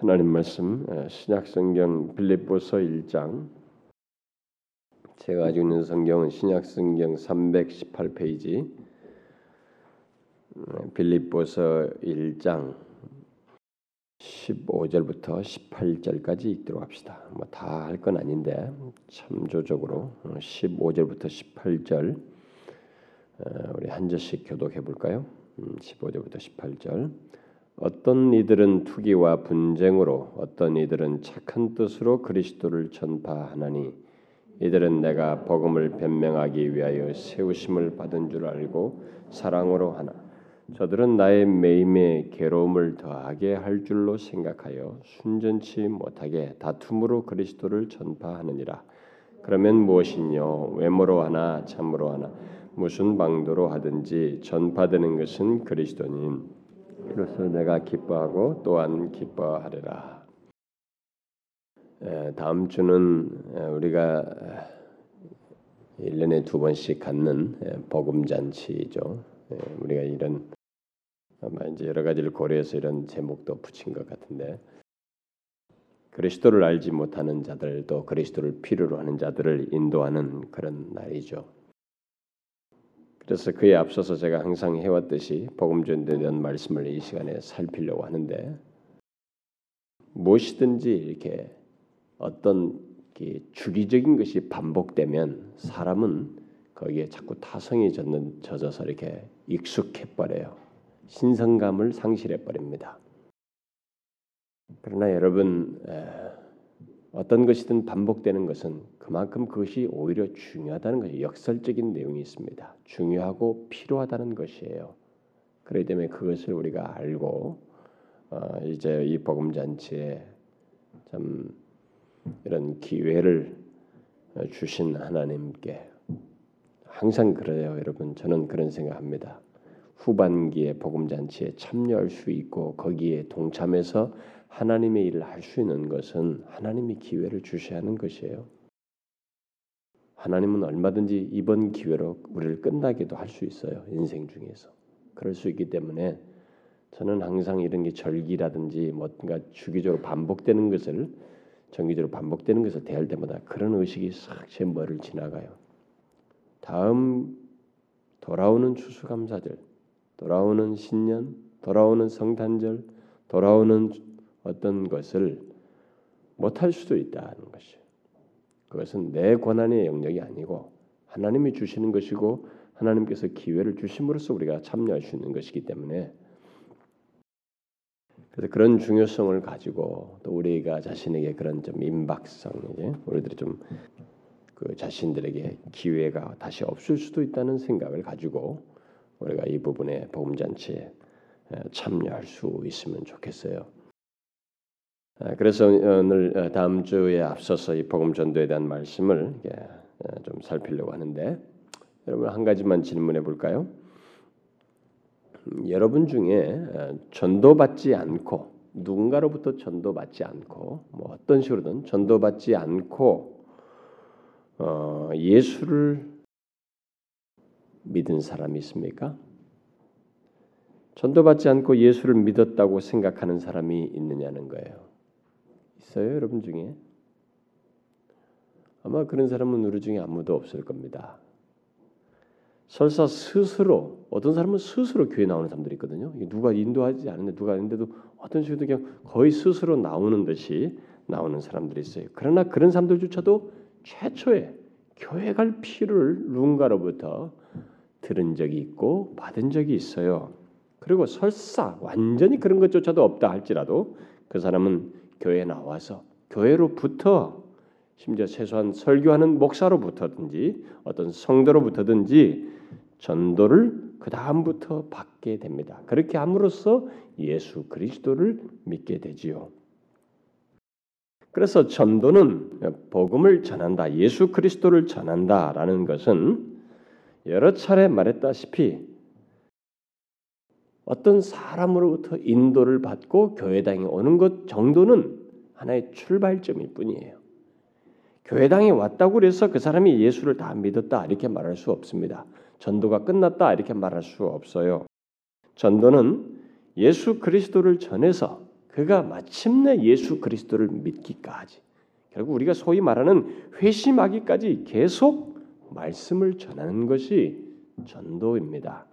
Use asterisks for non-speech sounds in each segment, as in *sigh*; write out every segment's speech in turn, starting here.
하나님 말씀 신약 성경 빌립보서 1장 제가 가지고 있는 성경은 신약 성경 318페이지 빌립보서 1장 15절부터 18절까지 읽도록 합시다. 뭐 다 할 건 아닌데 참조적으로 15절부터 18절 우리 한 절씩 교독해 볼까요? 15절부터 18절 어떤 이들은 투기와 분쟁으로 어떤 이들은 착한 뜻으로 그리스도를 전파하나니 이들은 내가 복음을 변명하기 위하여 세우심을 받은 줄 알고 사랑으로 하나. 저들은 나의 매임에 괴로움을 더하게 할 줄로 생각하여 순전치 못하게 다툼으로 그리스도를 전파하느니라. 그러면 무엇이뇨? 외모로 하나 참으로 하나? 무슨 방도로 하든지 전파되는 것은 그리스도님 이로써 내가 기뻐하고 또한 기뻐하리라. 다음 주는 우리가 1년에 두 번씩 갖는 복음 잔치죠. 우리가 이런 아마 이제 여러 가지를 고려해서 이런 제목도 붙인 것 같은데 그리스도를 알지 못하는 자들 또 그리스도를 필요로 하는 자들을 인도하는 그런 날이죠. 그래서 그에 앞서서 제가 항상 해왔듯이 복음 전도에 대한 말씀을 이 시간에 살피려고 하는데 무엇이든지 이렇게 어떤 주기적인 것이 반복되면 사람은 거기에 자꾸 타성이 젖는 젖어서 이렇게 익숙해 버려요. 신성감을 상실해 버립니다. 그러나 여러분 어떤 것이든 반복되는 것은 그만큼 그것이 오히려 중요하다는 것이 역설적인 내용이 있습니다. 중요하고 필요하다는 것이에요. 그렇기 때문에 그것을 우리가 알고 어, 이제 이 복음 잔치에 참 이런 기회를 주신 하나님께 항상 그래요, 여러분. 저는 그런 생각합니다. 후반기에 복음 잔치에 참여할 수 있고 거기에 동참해서 하나님의 일을 할 수 있는 것은 하나님이 기회를 주셔야 하는 것이에요. 하나님은 얼마든지 이번 기회로 우리를 끝나게도 할 수 있어요. 인생 중에서. 그럴 수 있기 때문에 저는 항상 이런 게 절기라든지 뭔가 주기적으로 반복되는 것을 정기적으로 반복되는 것을 대할 때마다 그런 의식이 싹 제 머리를 지나가요. 다음 돌아오는 추수감사절, 돌아오는 신년, 돌아오는 성탄절, 돌아오는 어떤 것을 못할 수도 있다는 것이에요. 그것은 내 권한의 영역이 아니고 하나님이 주시는 것이고 하나님께서 기회를 주심으로써 우리가 참여할 수 있는 것이기 때문에 그래서 그런 중요성을 가지고 또 우리가 자신에게 그런 좀 임박성 이제 우리들이 좀 그 자신들에게 기회가 다시 없을 수도 있다는 생각을 가지고 우리가 이 부분에 복음 잔치에 참여할 수 있으면 좋겠어요. 아, 그래서 오늘 어, 다음 주에 앞서서 이 복음 전도에 대한 말씀을 어, 좀 살피려고 하는데 여러분 한 가지만 질문해 볼까요? 음, 여러분 중에 어, 전도받지 않고 누군가로부터 전도받지 않고 뭐 어떤 식으로든 전도받지 않고 어, 예수를 믿은 사람이 있습니까? 전도받지 않고 예수를 믿었다고 생각하는 사람이 있느냐는 거예요. 있어요, 여러분 중에? 아마 그런 사람은 우리 중에 아무도 없을 겁니다. 설사 스스로 어떤 사람은 스스로 교회 나오는 사람들이 있거든요. 누가 인도하지 않는데 누가 있는데도 어떤 식으로 그냥 거의 스스로 나오는 듯이 나오는 사람들이 있어요. 그러나 그런 사람들조차도 최초에 교회 갈 필요를 누군가로부터 들은 적이 있고 받은 적이 있어요. 그리고 설사 완전히 그런 것조차도 없다 할지라도 그 사람은 교회에 나와서 교회로부터 심지어 최소한 설교하는 목사로부터든지 어떤 성도로부터든지 전도를 그 다음부터 받게 됩니다. 그렇게 함으로써 예수 그리스도를 믿게 되지요. 그래서 전도는 복음을 전한다, 예수 그리스도를 전한다라는 것은 여러 차례 말했다시피 어떤 사람으로부터 인도를 받고 교회당에 오는 것 정도는 하나의 출발점일 뿐이에요. 교회당에 왔다고 그래서 그 사람이 예수를 다 믿었다 이렇게 말할 수 없습니다. 전도가 끝났다 이렇게 말할 수 없어요. 전도는 예수 그리스도를 전해서 그가 마침내 예수 그리스도를 믿기까지 결국 우리가 소위 말하는 회심하기까지 계속 말씀을 전하는 것이 전도입니다.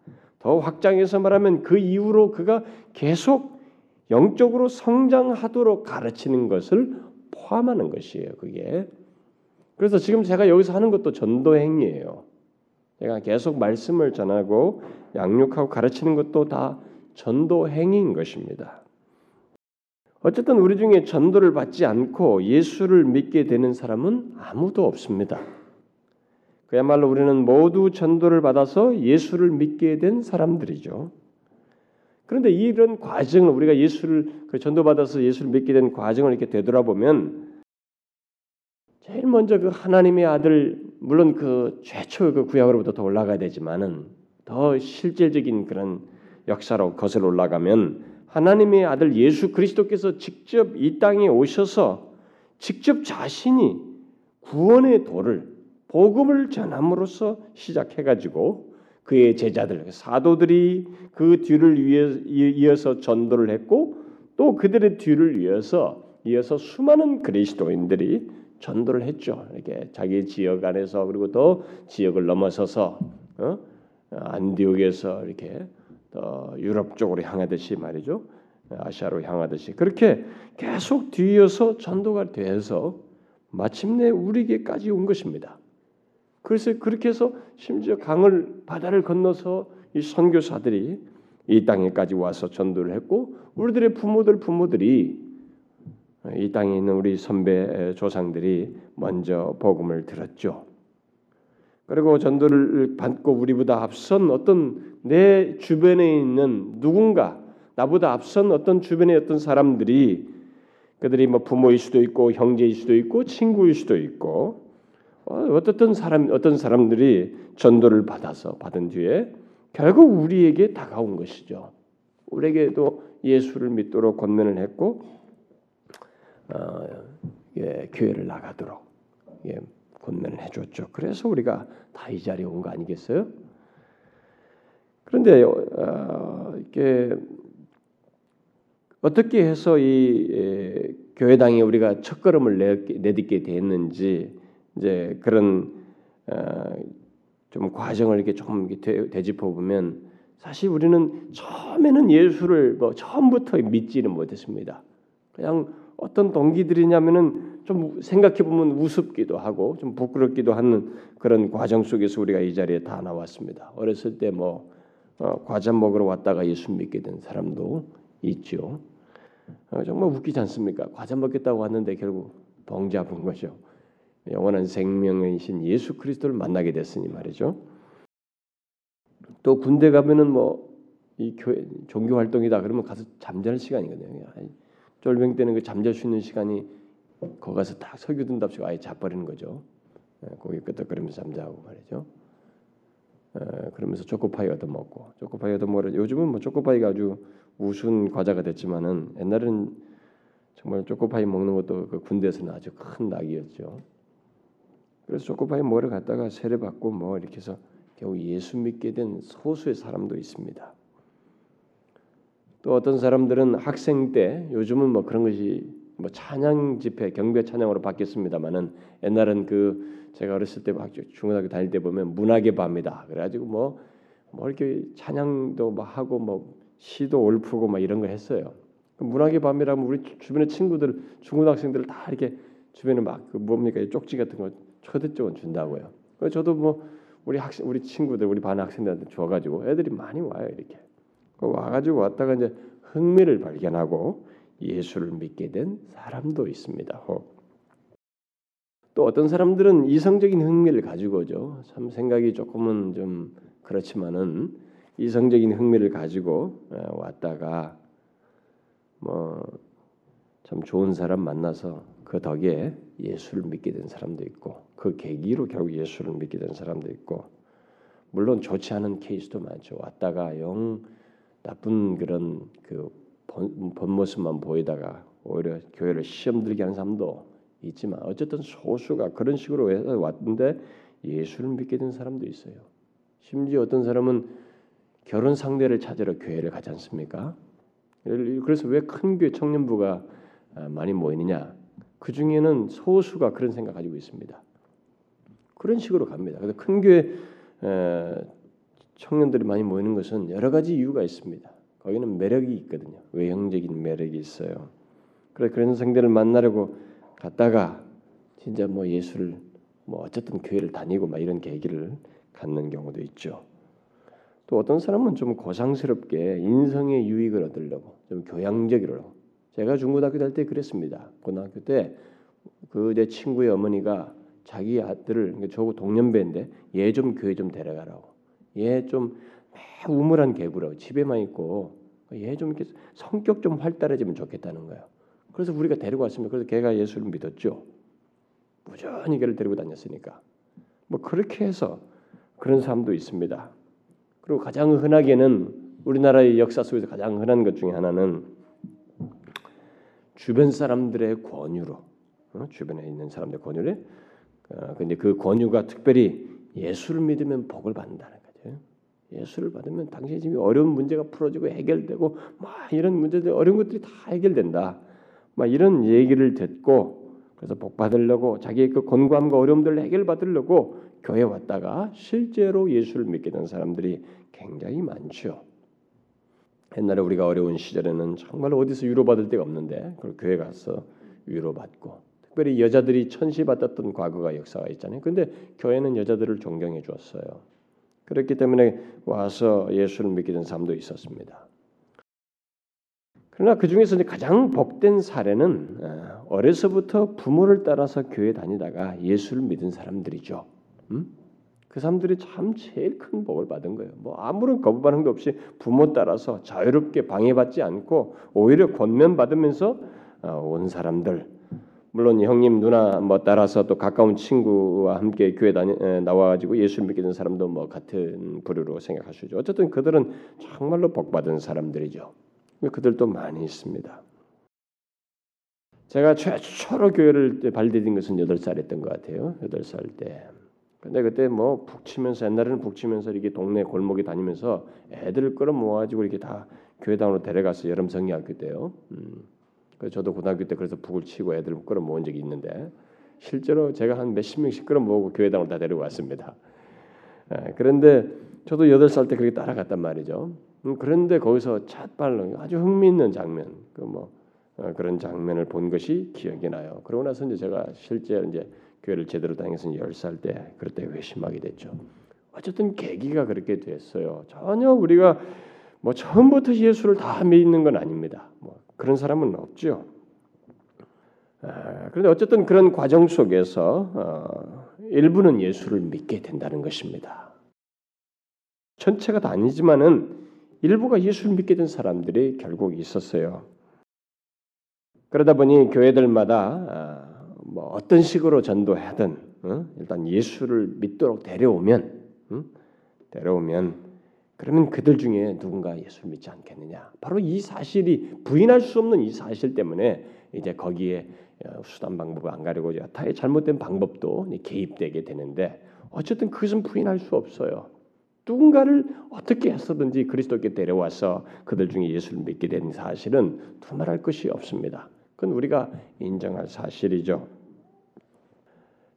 더 확장해서 말하면 그 이후로 그가 계속 영적으로 성장하도록 가르치는 것을 포함하는 것이에요. 그게 그래서 지금 제가 여기서 하는 것도 전도 행위예요. 제가 계속 말씀을 전하고 양육하고 가르치는 것도 다 전도 행위인 것입니다. 어쨌든 우리 중에 전도를 받지 않고 예수를 믿게 되는 사람은 아무도 없습니다. 그야말로 우리는 모두 전도를 받아서 예수를 믿게 된 사람들이죠. 그런데 이런 과정을 우리가 예수를 그 전도받아서 예수를 믿게 된 과정을 이렇게 되돌아보면 제일 먼저 그 하나님의 아들 물론 그 최초 그 구약으로부터 더 올라가야 되지만은 더 실제적인 그런 역사로 거슬러 올라가면 하나님의 아들 예수 그리스도께서 직접 이 땅에 오셔서 직접 자신이 구원의 도를 복음을 전함으로써 시작해 가지고 그의 제자들 사도들이 그 뒤를 이어서 전도를 했고 또 그들의 뒤를 이어서 이어서 수많은 그리스도인들이 전도를 했죠. 이렇게 자기 지역 안에서 그리고 또 지역을 넘어서서 어? 안디옥에서 이렇게 유럽 쪽으로 향하듯이 말이죠. 아시아로 향하듯이 그렇게 계속 뒤이어서 전도가 돼서 마침내 우리에게까지 온 것입니다. 그래서 그렇게 해서 심지어 강을 바다를 건너서 이 선교사들이 이 땅에까지 와서 전도를 했고 우리들의 부모들 부모들이 이 땅에 있는 우리 선배 조상들이 먼저 복음을 들었죠. 그리고 전도를 받고 우리보다 앞선 어떤 내 주변에 있는 누군가 나보다 앞선 어떤 주변의 어떤 사람들이 그들이 뭐 부모일 수도 있고 형제일 수도 있고 친구일 수도 있고 어, 어떤 사람 어떤 사람들이 전도를 받아서 받은 뒤에 결국 우리에게 다가온 것이죠. 우리에게도 예수를 믿도록 권면을 했고 어, 예, 교회를 나가도록 예, 권면을 해줬죠. 그래서 우리가 다 이 자리에 온 거 아니겠어요? 그런데 어, 이게 어떻게 해서 이 예, 교회당에 우리가 첫 걸음을 내딛게 됐는지 이제 그런 어, 좀 과정을 이렇게 조금 되짚어 보면 사실 우리는 처음에는 예수를 뭐 처음부터 믿지는 못했습니다. 그냥 어떤 동기들이냐면은 좀 생각해 보면 우습기도 하고 좀 부끄럽기도 하는 그런 과정 속에서 우리가 이 자리에 다 나왔습니다. 어렸을 때뭐 어, 과자 먹으러 왔다가 예수 믿게 된 사람도 있죠. 어, 정말 웃기지 않습니까? 과자 먹겠다고 왔는데 결국 병 잡은 거죠. 영원한 생명이신 예수 그리스도를 만나게 됐으니 말이죠. 또 군대 가면은 뭐 이 교회 종교 활동이다 그러면 가서 잠자는 시간이거든요. 쫄병 때는 그 잠잘 수 있는 시간이 거기 가서 딱 석유 든답시고 아예 자버리는 거죠. 고기 예, 끄덕거리면서 잠자고 말이죠. 예, 그러면서 초코파이 얻어 먹고 초코파이 얻어 먹으 요즘은 뭐 초코파이가 아주 우스운 과자가 됐지만은 옛날에는 정말 초코파이 먹는 것도 그 군대에서는 아주 큰 낙이었죠. 그래서 초코파이 먹으러 갔다가 세례 받고 뭐 이렇게 해서 겨우 예수 믿게 된 소수의 사람도 있습니다. 또 어떤 사람들은 학생 때 요즘은 뭐 그런 것이 뭐 찬양 집회 경배 찬양으로 바뀌었습니다만은 옛날은 그 제가 어렸을 때 중고등학교 다닐 때 보면 문학의 밤이다 그래가지고 뭐, 뭐 이렇게 찬양도 막 하고 뭐 시도 옳프고 막 이런 거 했어요. 그 문학의 밤이라면 우리 주변의 친구들 중고등학생들 다 이렇게 주변에 막 그 뭡니까 쪽지 같은 거 초대적은 준다고요. 저도 뭐 우리 학생 우리 친구들 우리 반 학생들한테 줘가지고 애들이 많이 와요 이렇게 와가지고 왔다가 이제 흥미를 발견하고 예수를 믿게 된 사람도 있습니다. 혹. 또 어떤 사람들은 이성적인 흥미를 가지고죠. 참 생각이 조금은 좀 그렇지만은 이성적인 흥미를 가지고 왔다가 뭐 참 좋은 사람 만나서 그 덕에 예수를 믿게 된 사람도 있고 그 계기로 결국 예수를 믿게 된 사람도 있고 물론 좋지 않은 케이스도 많죠. 왔다가 영 나쁜 그런 그 본, 본 모습만 보이다가 오히려 교회를 시험 들게 하는 사람도 있지만 어쨌든 소수가 그런 식으로 왔는데 예수를 믿게 된 사람도 있어요. 심지어 어떤 사람은 결혼 상대를 찾으러 교회를 가지 않습니까? 그래서 왜 큰 교회 청년부가 아, 많이 모이느냐? 그 중에는 소수가 그런 생각 가지고 있습니다. 그런 식으로 갑니다. 그래서 큰 교회 청년들이 많이 모이는 것은 여러 가지 이유가 있습니다. 거기는 매력이 있거든요. 외형적인 매력이 있어요. 그래 그런 성들을 만나려고 갔다가 진짜 뭐 예수를 뭐 어쨌든 교회를 다니고 막 이런 계기를 갖는 경우도 있죠. 또 어떤 사람은 좀 고상스럽게 인성의 유익을 얻으려고 좀 교양적으로 제가 중고등학교 다닐 때 그랬습니다. 고등학교 때 그 내 친구의 어머니가 자기 아들을 그러니까 저하고 동년배인데 얘 좀 교회 좀 데려가라고 얘 좀 우물한 개구라고 집에만 있고 얘 좀 이렇게 성격 좀 활달해지면 좋겠다는 거예요. 그래서 우리가 데리고 왔습니다. 그래서 걔가 예수를 믿었죠. 무전히 걔를 데리고 다녔으니까 뭐 그렇게 해서 그런 사람도 있습니다. 그리고 가장 흔하게는 우리나라의 역사 속에서 가장 흔한 것 중에 하나는 주변 사람들의 권유로 어? 주변에 있는 사람들의 권유를 어, 근데 그 권유가 특별히 예수를 믿으면 복을 받는다는 거죠. 예수를 받으면 당신이 지금 어려운 문제가 풀어지고 해결되고 막 이런 문제들 어려운 것들이 다 해결된다. 막 이런 얘기를 듣고 그래서 복 받으려고 자기의 그 권고함과 어려움들을 해결받으려고 교회 왔다가 실제로 예수를 믿게 된 사람들이 굉장히 많죠. 옛날에 우리가 어려운 시절에는 정말 어디서 위로받을 데가 없는데 그 교회 가서 위로받고 특별히 여자들이 천시받았던 과거가 역사가 있잖아요. 근데 교회는 여자들을 존경해 주었어요. 그렇기 때문에 와서 예수를 믿게 된 사람도 있었습니다. 그러나 그 중에서 가장 복된 사례는 어, 어려서부터 부모를 따라서 교회 다니다가 예수를 믿은 사람들이죠. 음? 그 사람들이 참 제일 큰 복을 받은 거예요. 뭐 아무런 거부 반응도 없이 부모 따라서 자유롭게 방해받지 않고 오히려 권면 받으면서 어, 온 사람들. 물론 형님 누나 뭐 따라서 또 가까운 친구와 함께 교회 다니 나와가지고 예수를 믿게 된 사람도 뭐 같은 부류로 생각하시죠. 어쨌든 그들은 정말로 복 받은 사람들이죠. 그들도 많이 있습니다. 제가 최초로 교회를 발디딘 것은 여덟 살이었던 것 같아요. 여덟 살 때. 근데 그때 뭐 북치면서 옛날에는 북치면서 이렇게 동네 골목에 다니면서 애들을 끌어 모아가지고 이렇게 다 교회당으로 데려가서 여름 성리학교 때요. 음. 그 저도 고등학교 때 그래서 북을 치고 애들을 끌어 모은 적이 있는데 실제로 제가 한 몇십 명씩 끌어 모으고 교회당으로 다 데리고 왔습니다. 예, 그런데 저도 여덟 살 때 그렇게 따라갔단 말이죠. 음, 그런데 거기서 찻발로 아주 흥미있는 장면, 그뭐 어, 그런 장면을 본 것이 기억이 나요. 그러고 나서 이제 제가 실제 이제 교회를 제대로 다녀서 10살 때 그때 회심하게 됐죠. 어쨌든 계기가 그렇게 됐어요. 전혀 우리가 뭐 처음부터 예수를 다 믿는 건 아닙니다. 뭐 그런 사람은 없죠. 아, 그런데 어쨌든 그런 과정 속에서 어, 일부는 예수를 믿게 된다는 것입니다. 전체가 다 아니지만은 일부가 예수를 믿게 된 사람들이 결국 있었어요. 그러다 보니 교회들마다 아, 뭐 어떤 식으로 전도하든 어? 일단 예수를 믿도록 데려오면 응? 데려오면 그러면 그들 중에 누군가 예수를 믿지 않겠느냐? 바로 이 사실이 부인할 수 없는 이 사실 때문에 이제 거기에 어, 수단 방법을 안 가리고 여타의 잘못된 방법도 개입되게 되는데 어쨌든 그것은 부인할 수 없어요. 누군가를 어떻게 해서든지 그리스도께 데려와서 그들 중에 예수를 믿게 된 사실은 두말할 것이 없습니다. 그건 우리가 인정할 사실이죠.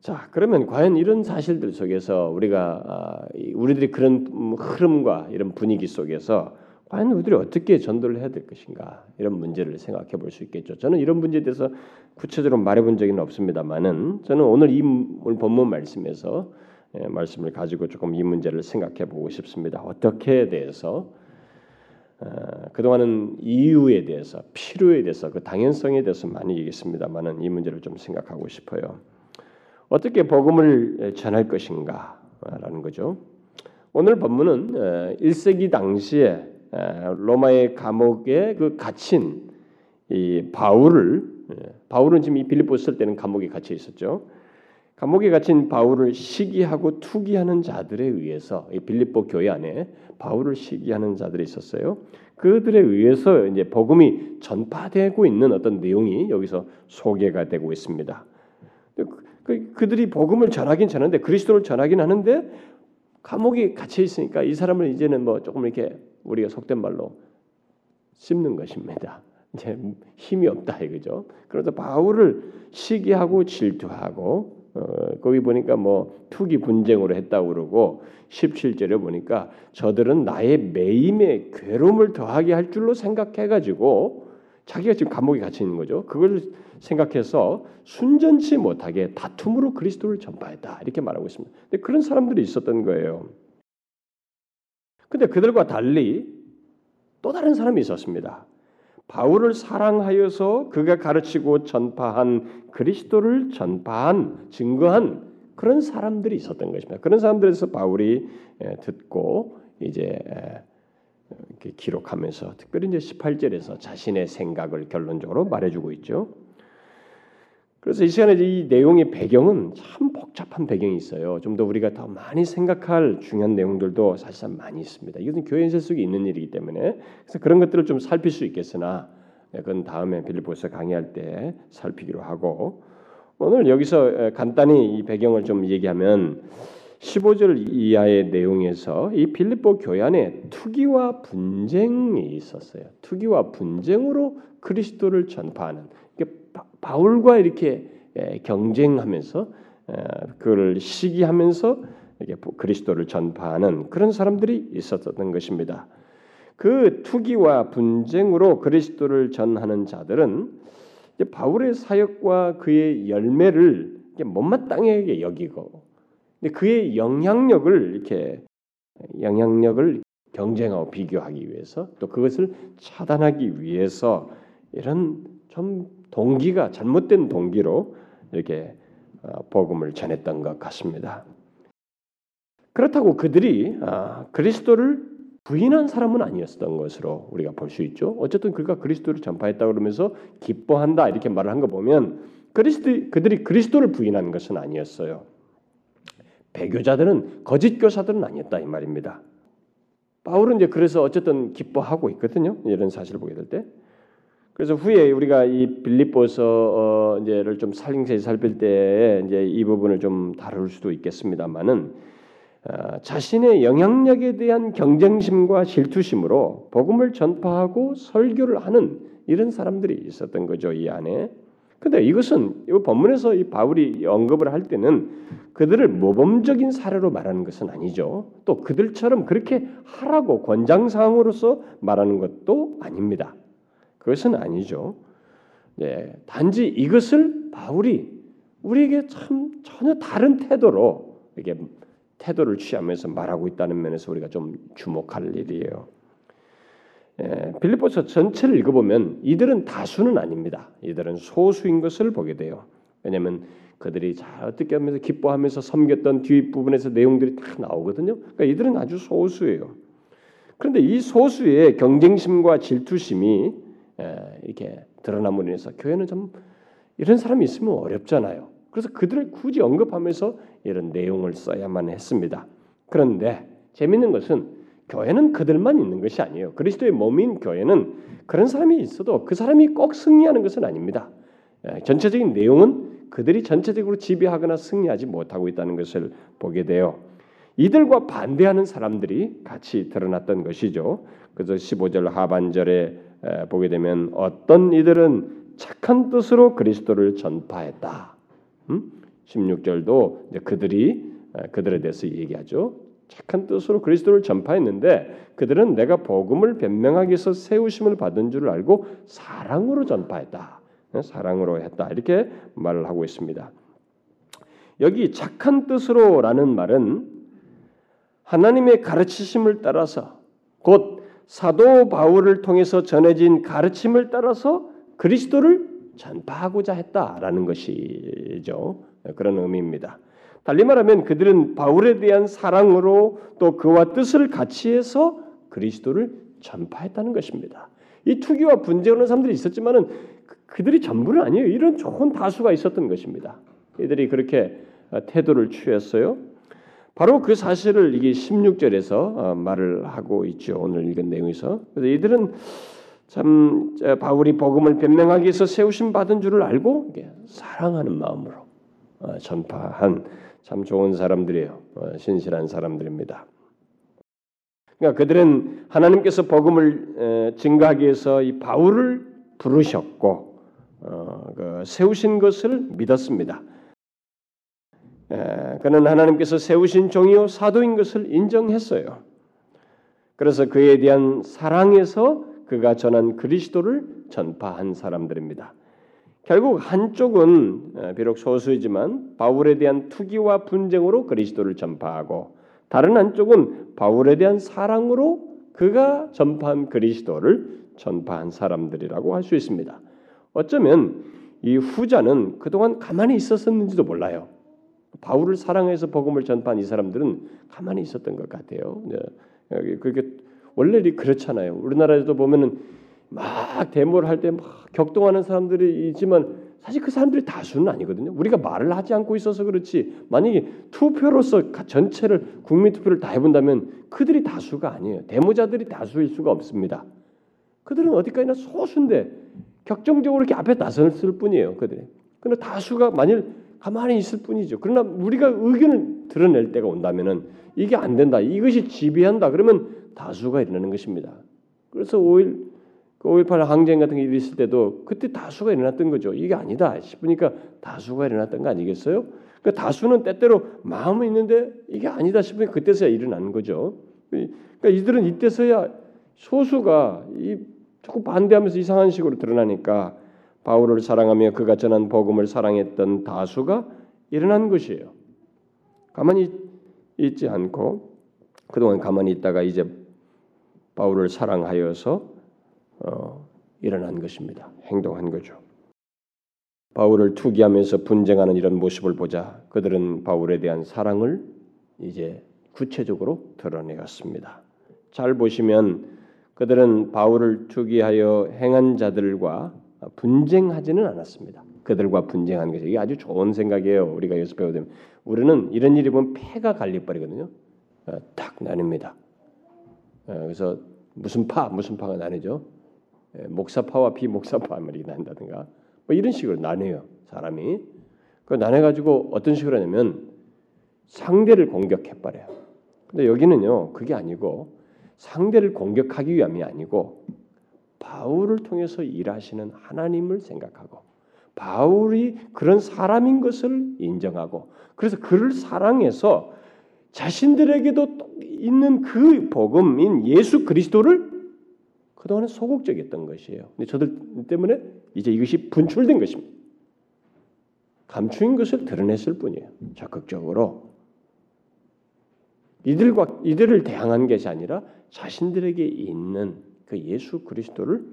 자, 그러면 과연 이런 사실들 속에서 우리가 아, 우리들이 그런 흐름과 이런 분위기 속에서 과연 우리들이 어떻게 전도를 해야 될 것인가 이런 문제를 생각해 볼 수 있겠죠. 저는 이런 문제에 대해서 구체적으로 말해본 적은 없습니다만은 저는 오늘 이 본문 말씀에서 예, 말씀을 가지고 조금 이 문제를 생각해 보고 싶습니다. 어떻게 대해서 어, 그동안은 이유에 대해서 필요에 대해서 그 당연성에 대해서 많이 얘기했습니다만은 이 문제를 좀 생각하고 싶어요. 어떻게 복음을 전할 것인가라는 거죠. 오늘 본문은 1세기 당시에 로마의 감옥에 그 갇힌 이 바울을 바울은 지금 이 빌립보 쓸 때는 감옥에 갇혀 있었죠. 감옥에 갇힌 바울을 시기하고 투기하는 자들에 의해서 이 빌립보 교회 안에 바울을 시기하는 자들이 있었어요. 그들에 의해서 이제 복음이 전파되고 있는 어떤 내용이 여기서 소개가 되고 있습니다. 그, 그들이 복음을 전하긴 전하는데 그리스도를 전하긴 하는데 감옥에 갇혀 있으니까 이 사람을 이제는 뭐 조금 이렇게 우리가 속된 말로 씹는 것입니다. 이제 힘이 없다 이거죠. 그래서 바울을 시기하고 질투하고 어, 거기 보니까 뭐 투기 분쟁으로 했다고 그러고 17절에 보니까 저들은 나의 매임에 괴로움을 더하게 할 줄로 생각해 가지고 자기가 지금 감옥에 갇혀 있는 거죠. 그걸 생각해서 순전치 못하게 다툼으로 그리스도를 전파했다. 이렇게 말하고 있습니다. 근데 그런 사람들이 있었던 거예요. 근데 그들과 달리 또 다른 사람이 있었습니다. 바울을 사랑하여서 그가 가르치고 전파한 그리스도를 전파한 증거한 그런 사람들이 있었던 것입니다. 그런 사람들에서 바울이 듣고 이제 이렇게 기록하면서 특별히 이제 18절에서 자신의 생각을 결론적으로 말해주고 있죠. 그래서 이 시간에 이 내용의 배경은 참 복잡한 배경이 있어요. 좀 더 우리가 더 많이 생각할 중요한 내용들도 사실상 많이 있습니다. 이것은 교회 실 속에 있는 일이기 때문에 그래서 그런 것들을 좀 살필 수 있겠으나 그건 다음에 빌립보서 강의할 때 살피기로 하고 오늘 여기서 간단히 이 배경을 좀 얘기하면 15절 이하의 내용에서 이 빌립보 교회 안에 투기와 분쟁이 있었어요. 투기와 분쟁으로 그리스도를 전파하는 바울과 이렇게 경쟁하면서 그를 시기하면서 그리스도를 전파하는 그런 사람들이 있었던 것입니다. 그 투기와 분쟁으로 그리스도를 전하는 자들은 바울의 사역과 그의 열매를 못마땅하게 여기고 그의 영향력을 이렇게 영향력을 경쟁하고 비교하기 위해서 또 그것을 차단하기 위해서 이런 좀 동기가 잘못된 동기로 이렇게 어, 복음을 전했던 것 같습니다. 그렇다고 그들이 아, 그리스도를 부인한 사람은 아니었던 것으로 우리가 볼 수 있죠. 어쨌든 그가 그리스도를 전파했다 그러면서 기뻐한다 이렇게 말을 한 거 보면 그리스도 그들이 그리스도를 부인한 것은 아니었어요. 배교자들은 거짓 교사들은 아니었다 이 말입니다. 바울은 이제 그래서 어쨌든 기뻐하고 있거든요. 이런 사실을 보게 될 때. 그래서 후에 우리가 이 빌립보서 어 이제를 좀 살림세히 살필 때 이제 이 부분을 좀 다룰 수도 있겠습니다만은 어, 자신의 영향력에 대한 경쟁심과 질투심으로 복음을 전파하고 설교를 하는 이런 사람들이 있었던 거죠 이 안에. 근데 이것은 이 본문에서 이 바울이 언급을 할 때는 그들을 모범적인 사례로 말하는 것은 아니죠. 또 그들처럼 그렇게 하라고 권장 사항으로서 말하는 것도 아닙니다. 그것은 아니죠. 네, 단지 이것을 바울이 우리에게 참 전혀 다른 태도로 이게 태도를 취하면서 말하고 있다는 면에서 우리가 좀 주목할 일이에요. 예, 빌립보서 전체를 읽어보면 이들은 다수는 아닙니다. 이들은 소수인 것을 보게 돼요. 왜냐하면 그들이 잘 어떻게 하면서 기뻐하면서 섬겼던 뒷 부분에서 내용들이 다 나오거든요. 그러니까 이들은 아주 소수예요. 그런데 이 소수의 경쟁심과 질투심이 이렇게 드러남으로 인해서 교회는 좀 이런 사람이 있으면 어렵잖아요. 그래서 그들을 굳이 언급하면서 이런 내용을 써야만 했습니다. 그런데 재밌는 것은 교회는 그들만 있는 것이 아니에요. 그리스도의 몸인 교회는 그런 사람이 있어도 그 사람이 꼭 승리하는 것은 아닙니다. 전체적인 내용은 그들이 전체적으로 지배하거나 승리하지 못하고 있다는 것을 보게 돼요. 이들과 반대하는 사람들이 같이 드러났던 것이죠. 그래서 15절 하반절에 보게 되면 어떤 이들은 착한 뜻으로 그리스도를 전파했다. 음? 16절도 그들이 그들에 대해서 얘기하죠. 착한 뜻으로 그리스도를 전파했는데 그들은 내가 복음을 변명하기 위해서 세우심을 받은 줄 알고 사랑으로 전파했다. 사랑으로 했다. 이렇게 말을 하고 있습니다. 여기 착한 뜻으로라는 말은 하나님의 가르치심을 따라서 곧 사도 바울을 통해서 전해진 가르침을 따라서 그리스도를 전파하고자 했다라는 것이죠. 그런 의미입니다. 달리 말하면 그들은 바울에 대한 사랑으로 또 그와 뜻을 같이 해서 그리스도를 전파했다는 것입니다. 이 투기와 분쟁하는 사람들이 있었지만은 그, 그들이 전부는 아니에요. 이런 좋은 다수가 있었던 것입니다. 이들이 그렇게 태도를 취했어요. 바로 그 사실을 이게 16절에서 어, 말을 하고 있죠. 오늘 읽은 내용에서. 그래서 이들은 참 바울이 복음을 변명하기 위해서 세우심 받은 줄을 알고 사랑하는 마음으로 어, 전파한 참 좋은 사람들이에요. 어, 신실한 사람들입니다. 그러니까 그들은 하나님께서 복음을 증가하기 위해서 이 바울을 부르셨고 어, 그 세우신 것을 믿었습니다. 에, 그는 하나님께서 세우신 종이요 사도인 것을 인정했어요. 그래서 그에 대한 사랑에서 그가 전한 그리스도를 전파한 사람들입니다. 결국 한쪽은 비록 소수이지만 바울에 대한 투기와 분쟁으로 그리스도를 전파하고 다른 한쪽은 바울에 대한 사랑으로 그가 전파한 그리스도를 전파한 사람들이라고 할 수 있습니다. 어쩌면 이 후자는 그동안 가만히 있었었는지도 몰라요. 바울을 사랑해서 복음을 전파한 이 사람들은 가만히 있었던 것 같아요. 네. 그렇게 원래 그렇잖아요. 우리나라에도 보면은 막 데모를 할 때 막 격동하는 사람들이 있지만 사실 그 사람들이 다수는 아니거든요. 우리가 말을 하지 않고 있어서 그렇지 만약에 투표로서 전체를 국민 투표를 다 해본다면 그들이 다수가 아니에요. 데모자들이 다수일 수가 없습니다. 그들은 어디까지나 소수인데 격정적으로 이렇게 앞에 나섰을 뿐이에요. 그들이. 그러나 다수가 만일 가만히 있을 뿐이죠. 그러나 우리가 의견을 드러낼 때가 온다면은 이게 안 된다. 이것이 지배한다. 그러면 다수가 일어나는 것입니다. 그래서 5일 그 5.18 항쟁 같은 게 있을 때도 그때 다수가 일어났던 거죠. 이게 아니다 싶으니까 다수가 일어났던 거 아니겠어요? 그 다수는 때때로 마음은 있는데 이게 아니다 싶으면 그때서야 일어나는 거죠. 그러니까 이들은 이때서야 소수가 이 자꾸 반대하면서 이상한 식으로 드러나니까 바울을 사랑하며 그가 전한 복음을 사랑했던 다수가 일어난 것이에요. 가만히 있지 않고 그동안 가만히 있다가 이제 바울을 사랑하여서 어, 일어난 것입니다. 행동한 거죠. 바울을 투기하면서 분쟁하는 이런 모습을 보자 그들은 바울에 대한 사랑을 이제 구체적으로 드러내었습니다. 잘 보시면 그들은 바울을 투기하여 행한 자들과 분쟁하지는 않았습니다. 그들과 분쟁하는 것이 아주 좋은 생각이에요. 우리가 여기서 배우면 우리는 이런 일이 보면 패가 갈려버리거든요. 어, 딱 나뉩니다. 어, 그래서 무슨 파 무슨 파가 나뉘죠. 예, 목사파와 비목사파를 난다든가 뭐 이런 식으로 나뉘어요 사람이 그 나눠 가지고 어떤 식으로 하냐면 상대를 공격해 버려요. 근데 여기는요 그게 아니고 상대를 공격하기 위함이 아니고 바울을 통해서 일하시는 하나님을 생각하고 바울이 그런 사람인 것을 인정하고 그래서 그를 사랑해서 자신들에게도 있는 그 복음인 예수 그리스도를 그동안은 소극적이었던 것이에요. 근데 저들 때문에 이제 이것이 분출된 것입니다. 감추인 것을 드러냈을 뿐이에요. 적극적으로 이들과 이들을 대항한 것이 아니라 자신들에게 있는 그 예수 그리스도를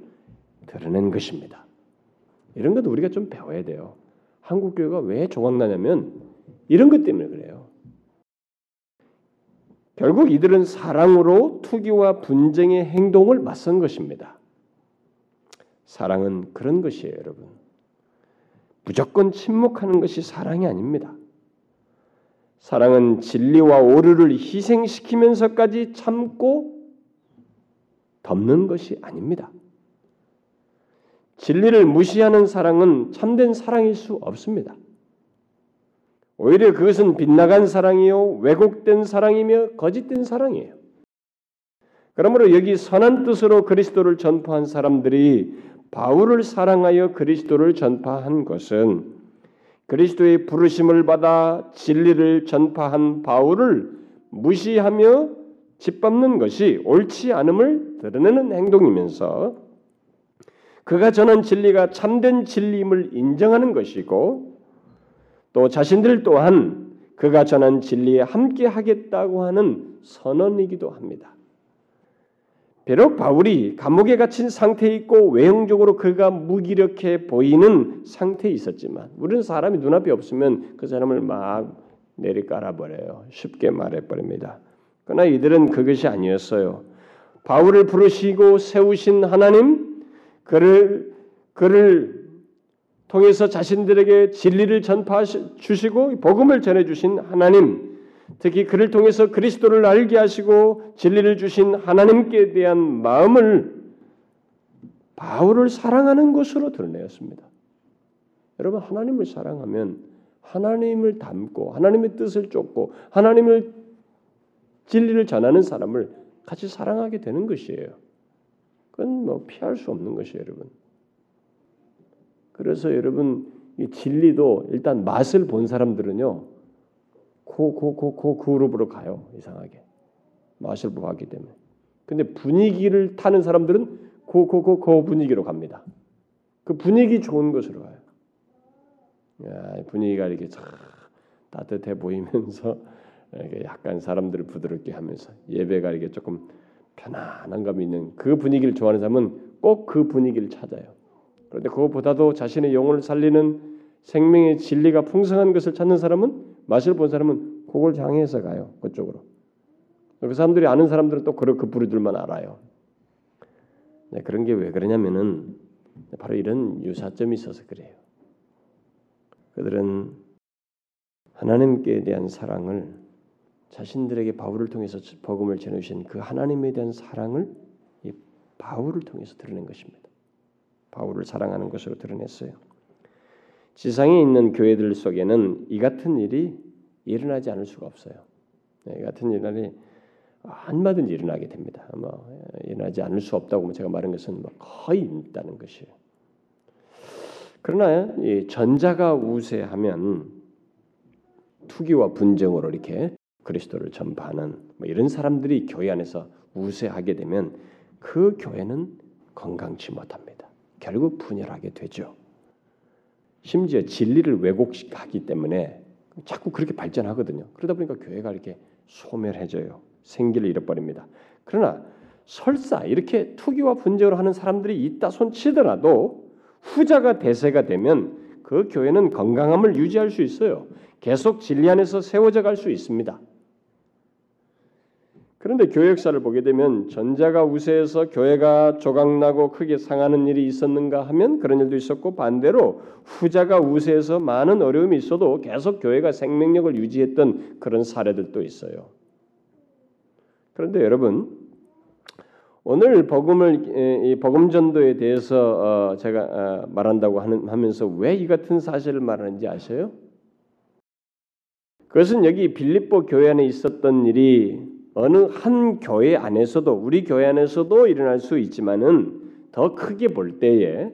드러낸 것입니다. 이런 것도 우리가 좀 배워야 돼요. 한국 교회가 왜 조각나냐면 이런 것 때문에 그래요. 결국 이들은 사랑으로 투기와 분쟁의 행동을 맞선 것입니다. 사랑은 그런 것이에요, 여러분. 무조건 침묵하는 것이 사랑이 아닙니다. 사랑은 진리와 오류를 희생시키면서까지 참고 덮는 것이 아닙니다. 진리를 무시하는 사랑은 참된 사랑일 수 없습니다. 오히려 그것은 빗나간 사랑이요 왜곡된 사랑이며 거짓된 사랑이에요. 그러므로 여기 선한 뜻으로 그리스도를 전파한 사람들이 바울을 사랑하여 그리스도를 전파한 것은 그리스도의 부르심을 받아 진리를 전파한 바울을 무시하며 짓밟는 것이 옳지 않음을 드러내는 행동이면서 그가 전한 진리가 참된 진리임을 인정하는 것이고 또 자신들 또한 그가 전한 진리에 함께 하겠다고 하는 선언이기도 합니다. 비록 바울이 감옥에 갇힌 상태에 있고 외형적으로 그가 무기력해 보이는 상태에 있었지만 우리는 사람이 눈앞에 없으면 그 사람을 막 내리깔아 버려요. 쉽게 말해 버립니다. 그러나 이들은 그것이 아니었어요. 바울을 부르시고 세우신 하나님 그를 그를 통해서 자신들에게 진리를 전파 주시고 복음을 전해 주신 하나님, 특히 그를 통해서 그리스도를 알게 하시고 진리를 주신 하나님께 대한 마음을 바울을 사랑하는 것으로 드러내었습니다. 여러분 하나님을 사랑하면 하나님을 닮고 하나님의 뜻을 쫓고 하나님을 진리를 전하는 사람을 같이 사랑하게 되는 것이에요. 그건 뭐 피할 수 없는 것이에요, 여러분. 그래서 여러분 이 진리도 일단 맛을 본 사람들은요, 고고고고 그룹으로 가요 이상하게 맛을 보았기 때문에. 근데 분위기를 타는 사람들은 고고고 고 분위기로 갑니다. 그 분위기 좋은 곳으로 가요. 야, 분위기가 이렇게 따뜻해 보이면서 *laughs* 약간 사람들을 부드럽게 하면서 예배가 이렇게 조금 편안한 감이 있는 그 분위기를 좋아하는 사람은 꼭 그 분위기를 찾아요. 그런데 그것보다도 자신의 영혼을 살리는 생명의 진리가 풍성한 것을 찾는 사람은 맛을 본 사람은 그걸 향해서 가요. 그쪽으로. 그 사람들이 아는 사람들은 또 그런 그 부류들만 알아요. 네, 그런 게 왜 그러냐면은 바로 이런 유사점이 있어서 그래요. 그들은 하나님께 대한 사랑을 자신들에게 바울을 통해서 복음을 전해주신 그 하나님에 대한 사랑을 이 바울을 통해서 드러낸 것입니다. 바울을 사랑하는 것으로 드러냈어요. 지상에 있는 교회들 속에는 이 같은 일이 일어나지 않을 수가 없어요. 네, 이 같은 일이 한마든지 일어나게 됩니다. 뭐 일어나지 않을 수 없다고 제가 말한 것은 뭐 거의 있다는 것이에요. 그러나 이 전자가 우세하면 투기와 분쟁으로 이렇게 그리스도를 전파하는 뭐 이런 사람들이 교회 안에서 우세하게 되면 그 교회는 건강치 못합니다. 결국 분열하게 되죠. 심지어 진리를 왜곡하기 때문에 자꾸 그렇게 발전하거든요. 그러다 보니까 교회가 이렇게 소멸해져요. 생기를 잃어버립니다. 그러나 설사 이렇게 투기와 분쟁을 하는 사람들이 있다 손치더라도 후자가 대세가 되면 그 교회는 건강함을 유지할 수 있어요. 계속 진리 안에서 세워져 갈 수 있습니다. 그런데 교회 역사를 보게 되면 전자가 우세해서 교회가 조각나고 크게 상하는 일이 있었는가 하면 그런 일도 있었고 반대로 후자가 우세해서 많은 어려움이 있어도 계속 교회가 생명력을 유지했던 그런 사례들도 있어요. 그런데 여러분 오늘 복음을 이 복음 전도에 대해서 어, 제가 어, 말한다고 하면서 왜 이 같은 사실을 말하는지 아세요? 그것은 여기 빌립보 교회 안에 있었던 일이 어느 한 교회 안에서도 우리 교회 안에서도 일어날 수 있지만은 더 크게 볼 때에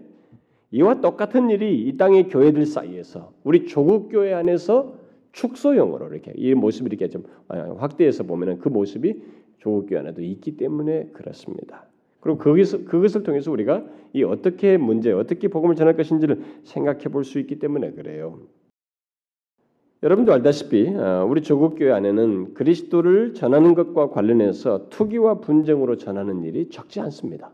이와 똑같은 일이 이 땅의 교회들 사이에서 우리 조국 교회 안에서 축소형으로 이렇게 이 모습이 이렇게 좀 어, 확대해서 보면은 그 모습이 조국 교회 안에도 있기 때문에 그렇습니다. 그리고 거기서 그것을 통해서 우리가 이 어떻게 문제, 어떻게 복음을 전할 것인지를 생각해 볼 수 있기 때문에 그래요. 여러분도 알다시피 어, 우리 조국 교회 안에는 그리스도를 전하는 것과 관련해서 투기와 분쟁으로 전하는 일이 적지 않습니다.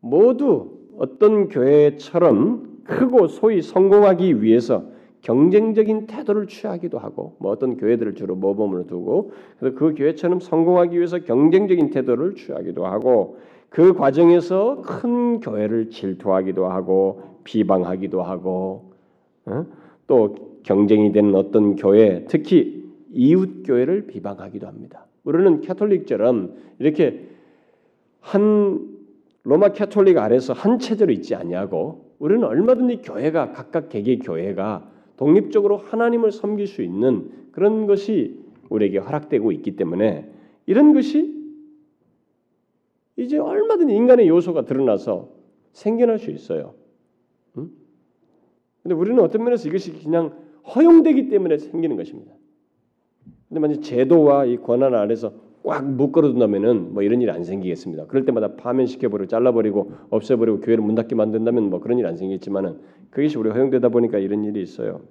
모두 어떤 교회처럼 크고 소위 성공하기 위해서 경쟁적인 태도를 취하기도 하고 뭐 어떤 교회들을 주로 모범으로 두고 그 교회처럼 성공하기 위해서 경쟁적인 태도를 취하기도 하고 그 과정에서 큰 교회를 질투하기도 하고 비방하기도 하고 어? 또 경쟁이 되는 어떤 교회 특히 이웃 교회를 비방하기도 합니다. 우리는 캐톨릭처럼 이렇게 한 로마 캐톨릭 아래서 한 체제로 있지 아니하고 우리는 얼마든지 교회가 각각 개개 교회가 독립적으로 하나님을 섬길 수 있는 그런 것이 우리에게 허락되고 있기 때문에 이런 것이 이제 얼마든지 인간의 요소가 드러나서 생겨날 수 있어요. 응? 근데 우리는 어떤 면에서 이것이 그냥 허용되기 때문에 생기는 것입니다. 근데 만약 제도와 이 권한 아래서 꽉 묶어둔다면은 뭐 이런 일이 안 생기겠습니다. 그럴 때마다 파면시켜버리고 잘라버리고 없애버리고 교회를 문 닫게 만든다면 뭐 그런 일 안 생기겠지만은 그것이 우리 허용되다 보니까 이런 일이 있어요.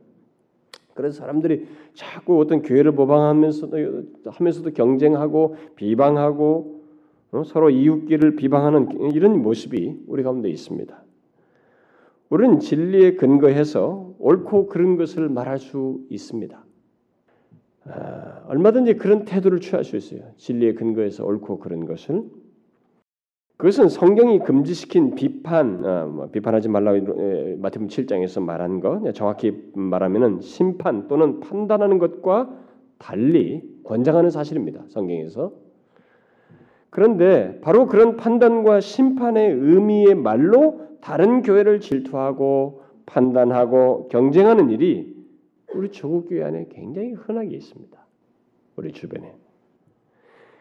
그래서 사람들이 자꾸 어떤 교회를 모방하면서도 하면서도 경쟁하고 비방하고 어? 서로 이웃끼를 비방하는 이런 모습이 우리 가운데 있습니다. 우리는 진리에 근거해서 옳고 그른 것을 말할 수 있습니다. 아, 얼마든지 그런 태도를 취할 수 있어요. 진리에 근거해서 옳고 그른 것을 그것은 성경이 금지시킨 비판, 어, 뭐 비판하지 말라고 마태복음 7장에서 말한 것, 정확히 말하면은 심판 또는 판단하는 것과 달리 권장하는 사실입니다. 성경에서. 그런데 바로 그런 판단과 심판의 의미의 말로 다른 교회를 질투하고 판단하고 경쟁하는 일이 우리 조국 교회 안에 굉장히 흔하게 있습니다. 우리 주변에.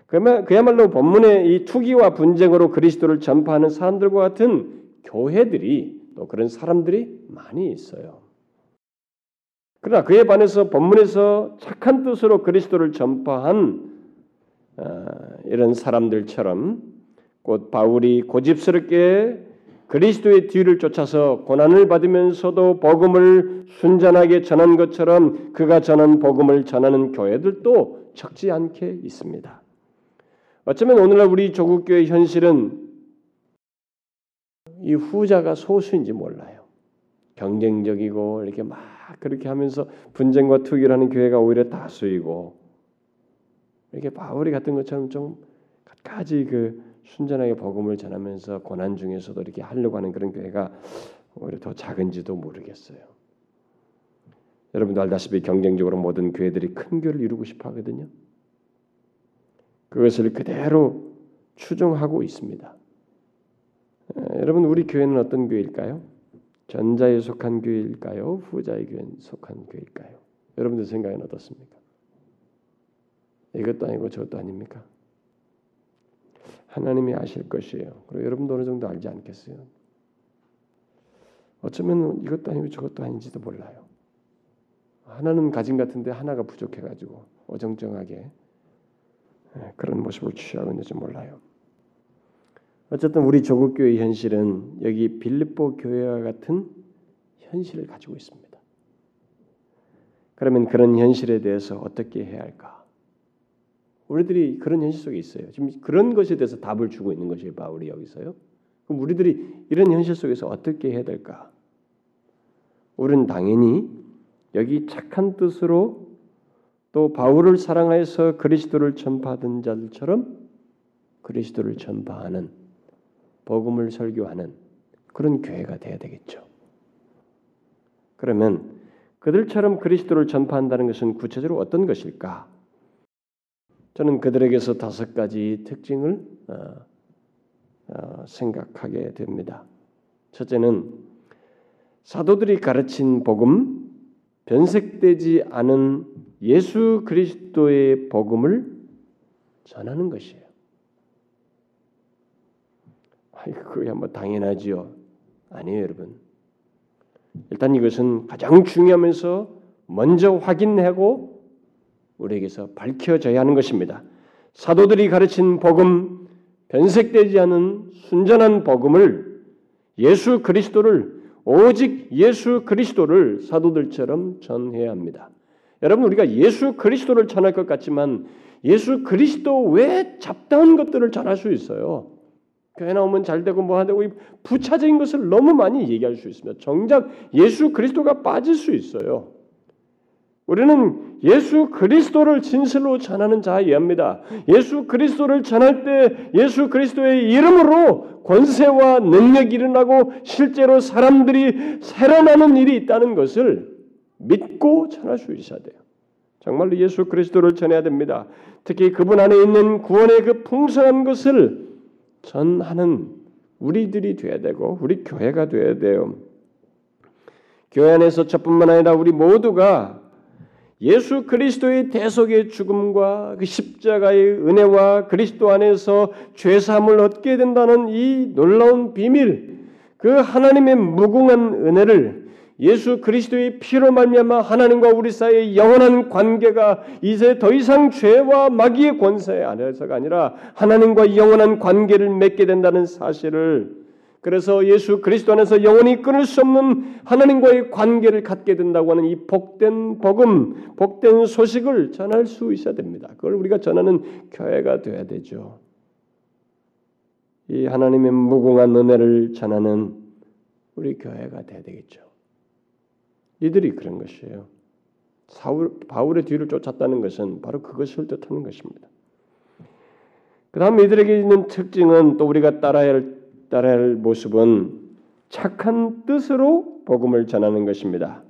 그야말로 본문의 이 투기와 분쟁으로 그리스도를 전파하는 사람들과 같은 교회들이 또 그런 사람들이 많이 있어요. 그러나 그에 반해서 본문에서 착한 뜻으로 그리스도를 전파한 어, 이런 사람들처럼 곧 바울이 고집스럽게 그리스도의 뒤를 쫓아서 고난을 받으면서도 복음을 순전하게 전한 것처럼 그가 전한 복음을 전하는 교회들도 적지 않게 있습니다. 어쩌면 오늘날 우리 조국 교회 현실은 이 후자가 소수인지 몰라요. 경쟁적이고 이렇게 막 그렇게 하면서 분쟁과 투기를 하는 교회가 오히려 다수이고 이렇게 바울이 같은 것처럼 좀 갖가지 그 순전하게 복음을 전하면서 고난 중에서도 이렇게 하려고 하는 그런 교회가 오히려 더 작은지도 모르겠어요. 여러분도 알다시피 경쟁적으로 모든 교회들이 큰 교회를 이루고 싶어 하거든요. 그것을 그대로 추종하고 있습니다. 여러분 우리 교회는 어떤 교회일까요? 전자에 속한 교회일까요? 후자의 교회에 속한 교회일까요? 여러분들 생각은 어떻습니까? 이것도 아니고 저것도 아닙니까? 하나님이 아실 것이에요. 그리고 여러분도 어느 정도 알지 않겠어요? 어쩌면 이것도 아니고 저것도 아닌지도 몰라요. 하나는 가진 같은데 하나가 부족해가지고 어정쩡하게 예, 그런 모습을 취하고 있는지 몰라요. 어쨌든 우리 조국 교회 현실은 여기 빌립보 교회와 같은 현실을 가지고 있습니다. 그러면 그런 현실에 대해서 어떻게 해야 할까? 우리들이 그런 현실 속에 있어요. 지금 그런 것에 대해서 답을 주고 있는 것이 바울이 여기서요. 그럼 우리들이 이런 현실 속에서 어떻게 해야 될까? 우리는 당연히 여기 착한 뜻으로 또 바울을 사랑하여서 그리스도를 전파하던 자들처럼 그리스도를 전파하는 복음을 설교하는 그런 교회가 돼야 되겠죠. 그러면 그들처럼 그리스도를 전파한다는 것은 구체적으로 어떤 것일까? 저는 그들에게서 다섯 가지 특징을 어, 어, 생각하게 됩니다. 첫째는 사도들이 가르친 복음, 변색되지 않은 예수 그리스도의 복음을 전하는 것이에요. 그게 뭐 당연하지요. 아니에요, 여러분. 일단 이것은 가장 중요하면서 먼저 확인하고 우리에게서 밝혀져야 하는 것입니다. 사도들이 가르친 복음, 변색되지 않은 순전한 복음을 예수 그리스도를 오직 예수 그리스도를 사도들처럼 전해야 합니다. 여러분 우리가 예수 그리스도를 전할 것 같지만 예수 그리스도 외 잡다한 것들을 전할 수 있어요. 교회 나오면 잘 되고 뭐 하고 부차적인 것을 너무 많이 얘기할 수 있습니다. 정작 예수 그리스도가 빠질 수 있어요. 우리는 예수 그리스도를 진실로 전하는 자여야 합니다. 예수 그리스도를 전할 때 예수 그리스도의 이름으로 권세와 능력이 일어나고 실제로 사람들이 살아나는 일이 있다는 것을 믿고 전할 수 있어야 돼요. 정말로 예수 그리스도를 전해야 됩니다. 특히 그분 안에 있는 구원의 그 풍성한 것을 전하는 우리들이 돼야 되고 우리 교회가 돼야 돼요. 교회 안에서 저뿐만 아니라 우리 모두가 예수 그리스도의 대속의 죽음과 그 십자가의 은혜와 그리스도 안에서 죄 사함을 얻게 된다는 이 놀라운 비밀, 그 하나님의 무궁한 은혜를 예수 그리스도의 피로 말미암아 하나님과 우리 사이의 영원한 관계가 이제 더 이상 죄와 마귀의 권세 안에서가 아니라 하나님과 영원한 관계를 맺게 된다는 사실을 그래서 예수 그리스도 안에서 영원히 끊을 수 없는 하나님과의 관계를 갖게 된다고 하는 이 복된 복음, 복된 소식을 전할 수 있어야 됩니다. 그걸 우리가 전하는 교회가 되어야 되죠. 이 하나님의 무궁한 은혜를 전하는 우리 교회가 되어야 되겠죠. 이들이 그런 것이에요. 사울, 바울의 뒤를 쫓았다는 것은 바로 그것을 뜻하는 것입니다. 그 다음 이들에게 있는 특징은 또 우리가 따라야 할, 따라야 할 모습은 착한 뜻으로 복음을 전하는 것입니다.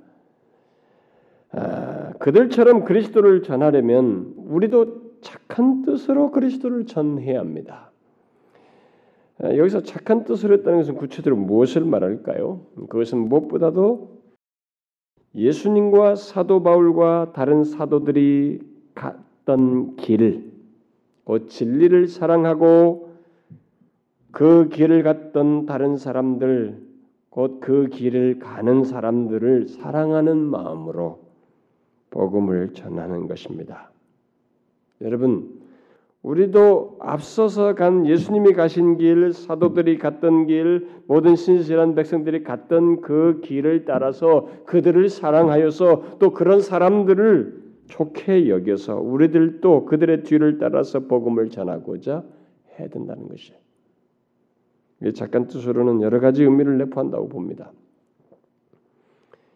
아, 그들처럼 그리스도를 전하려면 우리도 착한 뜻으로 그리스도를 전해야 합니다. 아, 여기서 착한 뜻으로 했다는 것은 구체적으로 무엇을 말할까요? 그것은 무엇보다도 예수님과 사도 바울과 다른 사도들이 갔던 길, 곧 진리를 사랑하고 그 길을 갔던 다른 사람들 곧 그 길을 가는 사람들을 사랑하는 마음으로 복음을 전하는 것입니다. 여러분 우리도 앞서서 간 예수님이 가신 길, 사도들이 갔던 길, 모든 신실한 백성들이 갔던 그 길을 따라서 그들을 사랑하여서 또 그런 사람들을 좋게 여겨서 우리들도 그들의 뒤를 따라서 복음을 전하고자 해야 된다는 것이에요. 잠깐 뜻으로는 여러 가지 의미를 내포한다고 봅니다.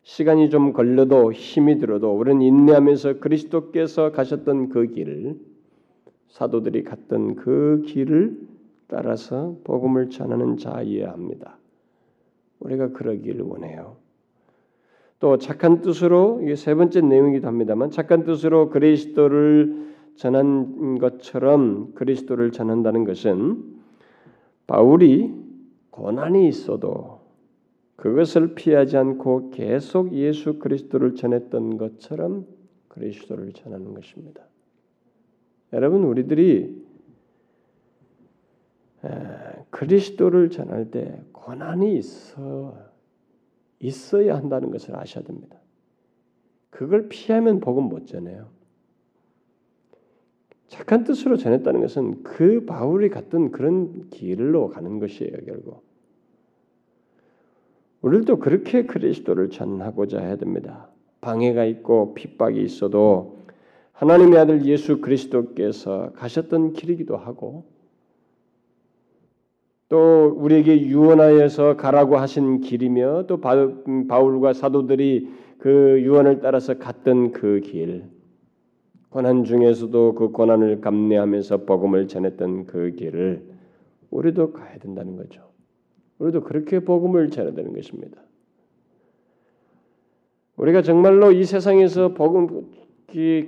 시간이 좀 걸려도 힘이 들어도 우리는 인내하면서 그리스도께서 가셨던 그 길을 사도들이 갔던 그 길을 따라서 복음을 전하는 자이어야 합니다. 우리가 그러기를 원해요. 또 착한 뜻으로 이게 세 번째 내용이기도 합니다만 착한 뜻으로 그리스도를 전한 것처럼 그리스도를 전한다는 것은 바울이 고난이 있어도 그것을 피하지 않고 계속 예수 그리스도를 전했던 것처럼 그리스도를 전하는 것입니다. 여러분 우리들이 그리스도를 전할 때 고난이 있어 있어야 한다는 것을 아셔야 됩니다. 그걸 피하면 복음 못 전해요. 착한 뜻으로 전했다는 것은 그 바울이 갔던 그런 길로 가는 것이에요, 결국. 우리도 그렇게 그리스도를 전하고자 해야 됩니다. 방해가 있고 핍박이 있어도 하나님의 아들 예수 그리스도께서 가셨던 길이기도 하고 또 우리에게 유언하여서 가라고 하신 길이며 또 바울과 사도들이 그 유언을 따라서 갔던 그 길, 고난 중에서도 그 고난을 감내하면서 복음을 전했던 그 길을 우리도 가야 된다는 거죠. 우리도 그렇게 복음을 전해야 되는 것입니다. 우리가 정말로 이 세상에서 복음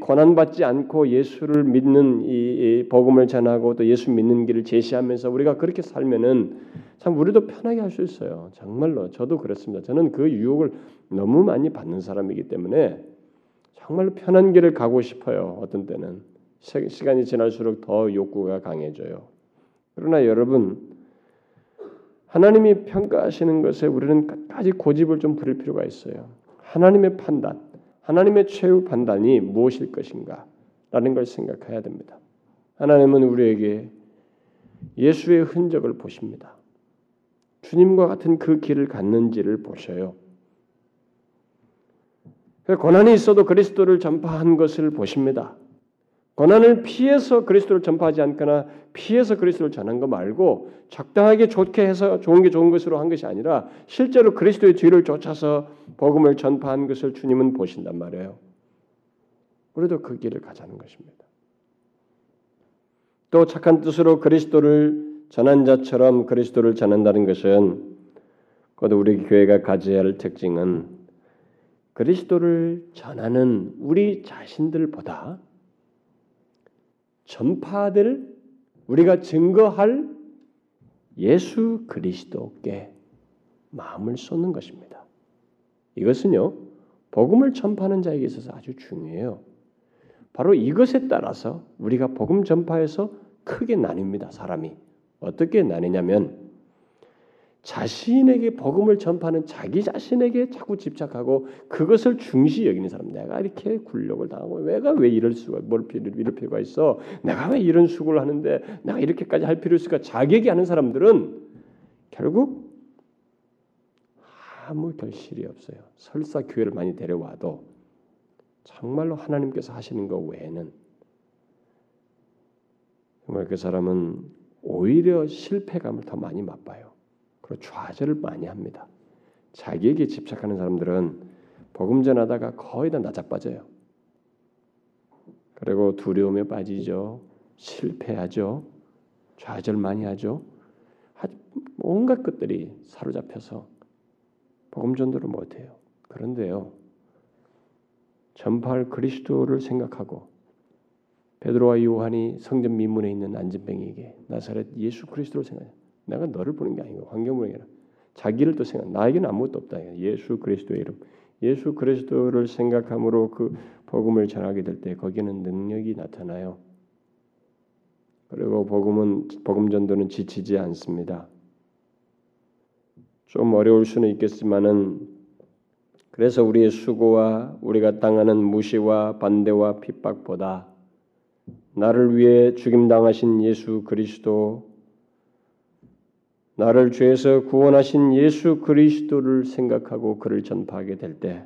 고난 받지 않고 예수를 믿는 이 복음을 전하고 또 예수 믿는 길을 제시하면서 우리가 그렇게 살면은 참 우리도 편하게 할 수 있어요. 정말로 저도 그렇습니다. 저는 그 유혹을 너무 많이 받는 사람이기 때문에 정말로 편한 길을 가고 싶어요. 어떤 때는 시간이 지날수록 더 욕구가 강해져요. 그러나 여러분 하나님이 평가하시는 것에 우리는 끝까지 고집을 좀 부릴 필요가 있어요. 하나님의 판단, 하나님의 최후 판단이 무엇일 것인가? 라는 걸 생각해야 됩니다. 하나님은 우리에게 예수의 흔적을 보십니다. 주님과 같은 그 길을 갔는지를 보셔요. 고난이 있어도 그리스도를 전파한 것을 보십니다. 고난을 피해서 그리스도를 전파하지 않거나 피해서 그리스도를 전한 거 말고 적당하게 좋게 해서 좋은 게 좋은 것으로 한 것이 아니라 실제로 그리스도의 뒤를 쫓아서 복음을 전파한 것을 주님은 보신단 말이에요. 우리도 그 길을 가자는 것입니다. 또 착한 뜻으로 그리스도를 전한 자처럼 그리스도를 전한다는 것은 곧 우리 교회가 가져야 할 특징은 그리스도를 전하는 우리 자신들보다 전파될 우리가 증거할 예수 그리스도께 마음을 쏟는 것입니다. 이것은요 복음을 전파하는 자에게 있어서 아주 중요해요. 바로 이것에 따라서 우리가 복음 전파에서 크게 나뉩니다. 사람이 어떻게 나뉘냐면 자신에게 복음을 전파하는 자기 자신에게 자꾸 집착하고 그것을 중시 여기는 사람. 내가 이렇게 굴욕을 당하고 내가 왜 이럴 수가 뭘 이럴 필요가 있어? 내가 왜 이런 수고를 하는데 내가 이렇게까지 할 필요 있을까? 자격이 하는 사람들은 결국 아무 결실이 없어요. 설사 교회를 많이 데려와도 정말로 하나님께서 하시는 것 외에는 정말 그 사람은 오히려 실패감을 더 많이 맛봐요. 그리고 좌절을 많이 합니다. 자기에게 집착하는 사람들은 복음 전하다가 거의 다 나자빠져요. 그리고 두려움에 빠지죠. 실패하죠. 좌절 많이 하죠. 온갖 것들이 사로잡혀서 복음 전도를 못해요. 그런데요. 전파할 그리스도를 생각하고 베드로와 요한이 성전 민문에 있는 안진뱅이에게 나사렛 예수 그리스도를 생각해. 내가 너를 보는 게 아니고 환경을 아니라 자기를 또 생각. 나에게는 아무것도 없다. 예수 그리스도의 이름. 예수 그리스도를 생각함으로 그 복음을 전하게 될 때 거기에는 능력이 나타나요. 그리고 복음은 복음 전도는 지치지 않습니다. 좀 어려울 수는 있겠지만은 그래서 우리의 수고와 우리가 당하는 무시와 반대와 핍박보다 나를 위해 죽임 당하신 예수 그리스도 나를 죄에서 구원하신 예수 그리스도를 생각하고 그를 전파하게 될 때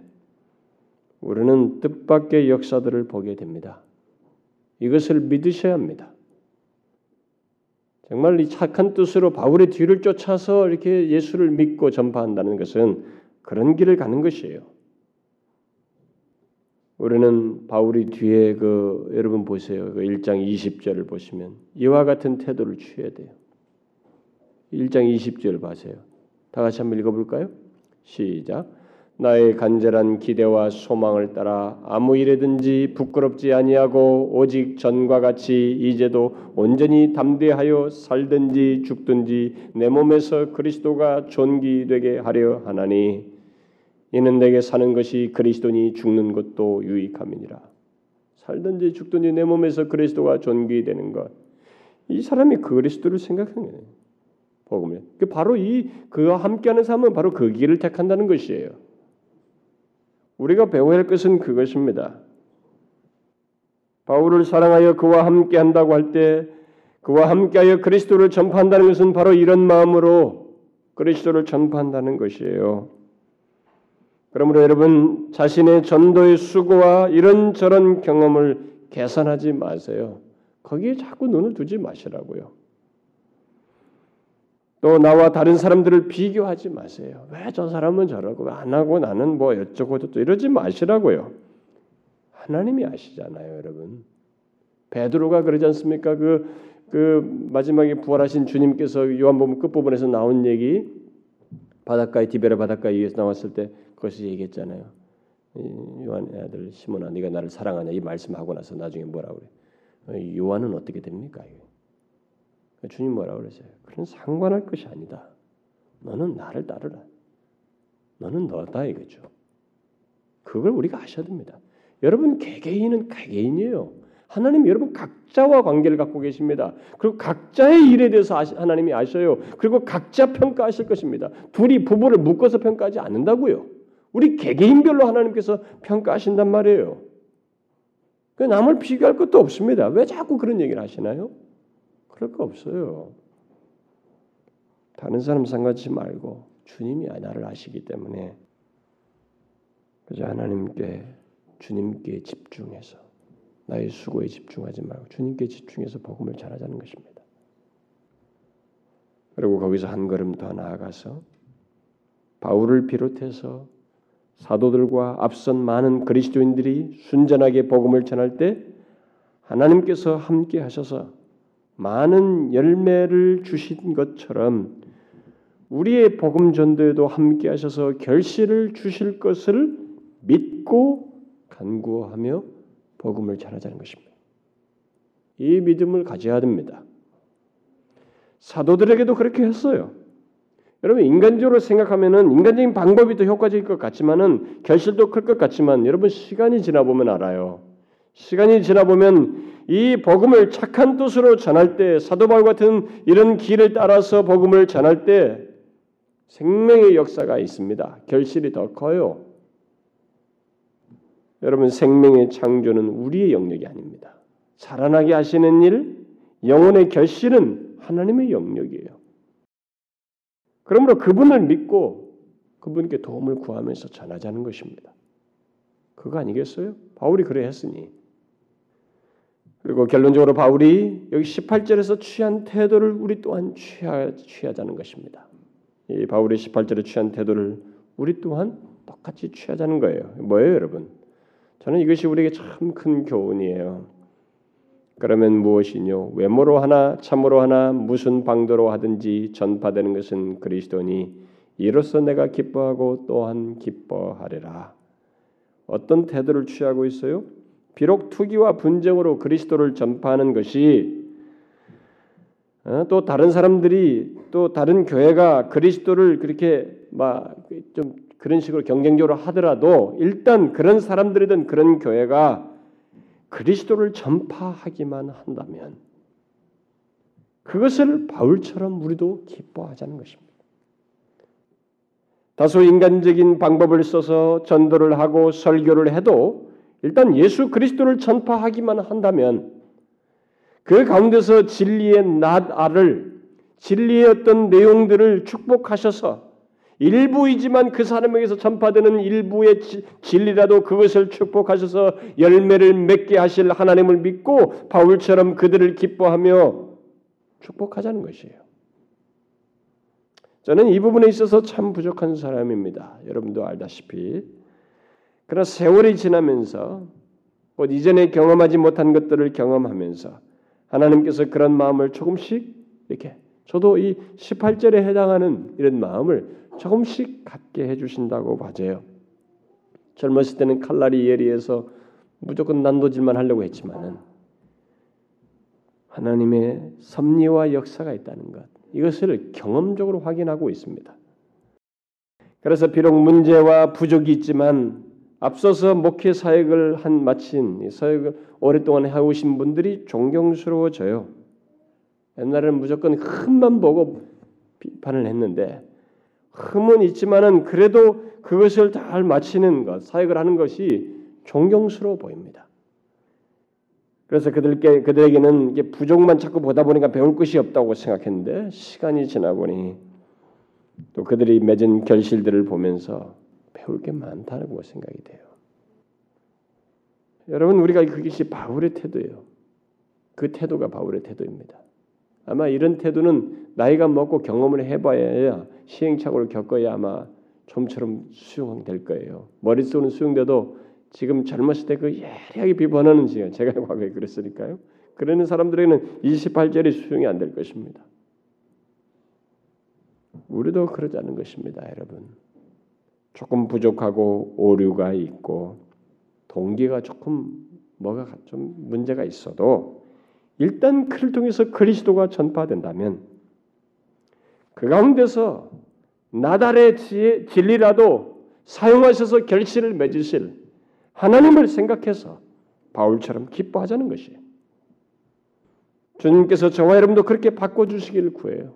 우리는 뜻밖의 역사들을 보게 됩니다. 이것을 믿으셔야 합니다. 정말 이 착한 뜻으로 바울의 뒤를 쫓아서 이렇게 예수를 믿고 전파한다는 것은 그런 길을 가는 것이에요. 우리는 바울이 뒤에 그 여러분 보세요. 그 1장 20절을 보시면 이와 같은 태도를 취해야 돼요. 1장 20절 봐세요. 다 같이 한번 읽어볼까요? 시작. 나의 간절한 기대와 소망을 따라 아무 일에든지 부끄럽지 아니하고 오직 전과 같이 이제도 온전히 담대하여 살든지 죽든지 내 몸에서 그리스도가 존귀되게 하려 하나니 이는 내게 사는 것이 그리스도니 죽는 것도 유익함이니라. 살든지 죽든지 내 몸에서 그리스도가 존귀되는 것. 이 사람이 그리스도를 생각하는 거예요. 복음을. 그 바로 이 그와 함께하는 삶은 바로 그 길을 택한다는 것이에요. 우리가 배워야 할 것은 그것입니다. 바울을 사랑하여 그와 함께한다고 할 때 그와 함께하여 그리스도를 전파한다는 것은 바로 이런 마음으로 그리스도를 전파한다는 것이에요. 그러므로 여러분 자신의 전도의 수고와 이런저런 경험을 계산하지 마세요. 거기에 자꾸 눈을 두지 마시라고요. 또 나와 다른 사람들을 비교하지 마세요. 왜 저 사람은 저러고 안 하고 나는 뭐 어쩌고 저쩌고 이러지 마시라고요. 하나님이 아시잖아요, 여러분. 베드로가 그러지 않습니까? 그, 그 마지막에 부활하신 주님께서 요한복음 끝부분에서 나온 얘기 바닷가에 디베라 바닷가에 위에서 나왔을 때 그것을 얘기했잖아요. 요한 아들 시몬아 네가 나를 사랑하냐 이 말씀하고 나서 나중에 뭐라 그래? 요한은 어떻게 됩니까? 주님 뭐라 그러세요? 그런 상관할 것이 아니다. 너는 나를 따르라. 너는 너다 이거죠. 그걸 우리가 아셔야 됩니다. 여러분 개개인은 개개인이에요. 하나님 여러분 각자와 관계를 갖고 계십니다. 그리고 각자의 일에 대해서 하나님이 아셔요. 그리고 각자 평가하실 것입니다. 둘이 부부를 묶어서 평가하지 않는다고요. 우리 개개인별로 하나님께서 평가하신단 말이에요. 그 남을 비교할 것도 없습니다. 왜 자꾸 그런 얘기를 하시나요? 그럴 거 없어요. 다른 사람 상관치 말고 주님이 나를 아시기 때문에 그저 하나님께 주님께 집중해서 나의 수고에 집중하지 말고 주님께 집중해서 복음을 전하자는 것입니다. 그리고 거기서 한 걸음 더 나아가서 바울을 비롯해서 사도들과 앞선 많은 그리스도인들이 순전하게 복음을 전할 때 하나님께서 함께 하셔서 많은 열매를 주신 것처럼 우리의 복음 전도에도 함께 하셔서 결실을 주실 것을 믿고 간구하며 복음을 전하자는 것입니다. 이 믿음을 가져야 됩니다. 사도들에게도 그렇게 했어요. 여러분 인간적으로 생각하면은 인간적인 방법이 더 효과적일 것 같지만은 결실도 클 것 같지만 여러분 시간이 지나 보면 알아요. 시간이 지나 보면 이 복음을 착한 뜻으로 전할 때 사도 바울 같은 이런 길을 따라서 복음을 전할 때 생명의 역사가 있습니다. 결실이 더 커요. 여러분 생명의 창조는 우리의 영역이 아닙니다. 살아나게 하시는 일, 영혼의 결실은 하나님의 영역이에요. 그러므로 그분을 믿고 그분께 도움을 구하면서 전하자는 것입니다. 그거 아니겠어요? 바울이 그래 했으니 그리고 결론적으로 바울이 여기 18절에서 취한 태도를 우리 또한 취하, 취하 자는 것입니다. 이 바울이 18절에 취한 태도를 우리 또한 똑같이 취하자는 거예요. 뭐예요, 여러분? 저는 이것이 우리에게 참 큰 교훈이에요. 그러면 무엇이뇨? 외모로 하나 참으로 하나 무슨 방도로 하든지 전파되는 것은 그리스도니 이로써 내가 기뻐하고 또한 기뻐하리라. 어떤 태도를 취하고 있어요? 비록 투기와 분쟁으로 그리스도를 전파하는 것이 어, 또 다른 사람들이 또 다른 교회가 그리스도를 그렇게 막 좀 그런 식으로 경쟁적으로 하더라도 일단 그런 사람들이든 그런 교회가 그리스도를 전파하기만 한다면 그것을 바울처럼 우리도 기뻐하자는 것입니다. 다소 인간적인 방법을 써서 전도를 하고 설교를 해도 일단 예수 그리스도를 전파하기만 한다면 그 가운데서 진리의 낫알을 진리의 어떤 내용들을 축복하셔서 일부이지만 그 사람에게서 전파되는 일부의 진리라도 그것을 축복하셔서 열매를 맺게 하실 하나님을 믿고 바울처럼 그들을 기뻐하며 축복하자는 것이에요. 저는 이 부분에 있어서 참 부족한 사람입니다. 여러분도 알다시피. 그러나 세월이 지나면서 곧 이전에 경험하지 못한 것들을 경험하면서 하나님께서 그런 마음을 조금씩 이렇게 저도 이 18절에 해당하는 이런 마음을 조금씩 갖게 해주신다고 봐져요. 젊었을 때는 칼날이 예리해서 무조건 난도질만 하려고 했지만은 하나님의 섭리와 역사가 있다는 것 이것을 경험적으로 확인하고 있습니다. 그래서 비록 문제와 부족이 있지만 앞서서 목회 사역을 한 마친 사역을 오랫동안 해오신 분들이 존경스러워져요. 옛날에는 무조건 흠만 보고 비판을 했는데 흠은 있지만은 그래도 그것을 잘 마치는 것, 사역을 하는 것이 존경스러워 보입니다. 그래서 그들께 그들에게는 이게 부족만 자꾸 보다 보니까 배울 것이 없다고 생각했는데 시간이 지나 보니 또 그들이 맺은 결실들을 보면서 배울 게 많다고 생각이 돼요. 여러분 우리가 그것이 바울의 태도예요. 그 태도가 바울의 태도입니다. 아마 이런 태도는 나이가 먹고 경험을 해봐야 시행착오를 겪어야 아마 좀처럼 수용될 거예요. 머릿속은 수용돼도 지금 젊었을 때 그 예리하게 비판하는 시간 제가 *laughs* 과거에 그랬으니까요. 그러는 사람들에게는 28절이 수용이 안 될 것입니다. 우리도 그러지 않은 것입니다, 여러분. 조금 부족하고 오류가 있고 동기가 조금 뭐가 좀 문제가 있어도 일단 그를 통해서 그리스도가 전파된다면 그 가운데서 나달의 진리라도 사용하셔서 결실을 맺으실 하나님을 생각해서 바울처럼 기뻐하자는 것이에요. 주님께서 저와 여러분도 그렇게 바꿔주시기를 구해요.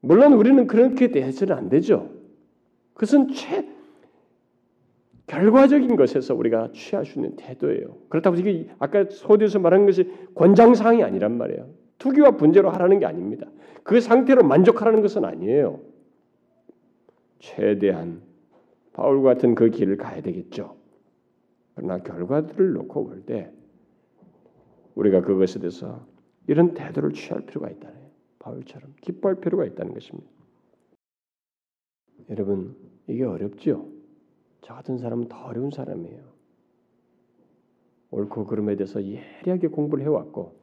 물론 우리는 그렇게 대해서는 안 되죠. 그것은 최 결과적인 것에서 우리가 취할 수 있는 태도예요. 그렇다고 이게 아까 소디에서 말한 것이 권장사항이 아니란 말이에요. 투기와 분재로 하라는 게 아닙니다. 그 상태로 만족하라는 것은 아니에요. 최대한 바울 같은 그 길을 가야 되겠죠. 그러나 결과들을 놓고 볼 때 우리가 그것에 대해서 이런 태도를 취할 필요가 있다는 바울처럼 기뻐할 필요가 있다는 것입니다. 여러분 이게 어렵죠. 저 같은 사람은 더 어려운 사람이에요. 옳고 그름에 대해서 예리하게 공부를 해왔고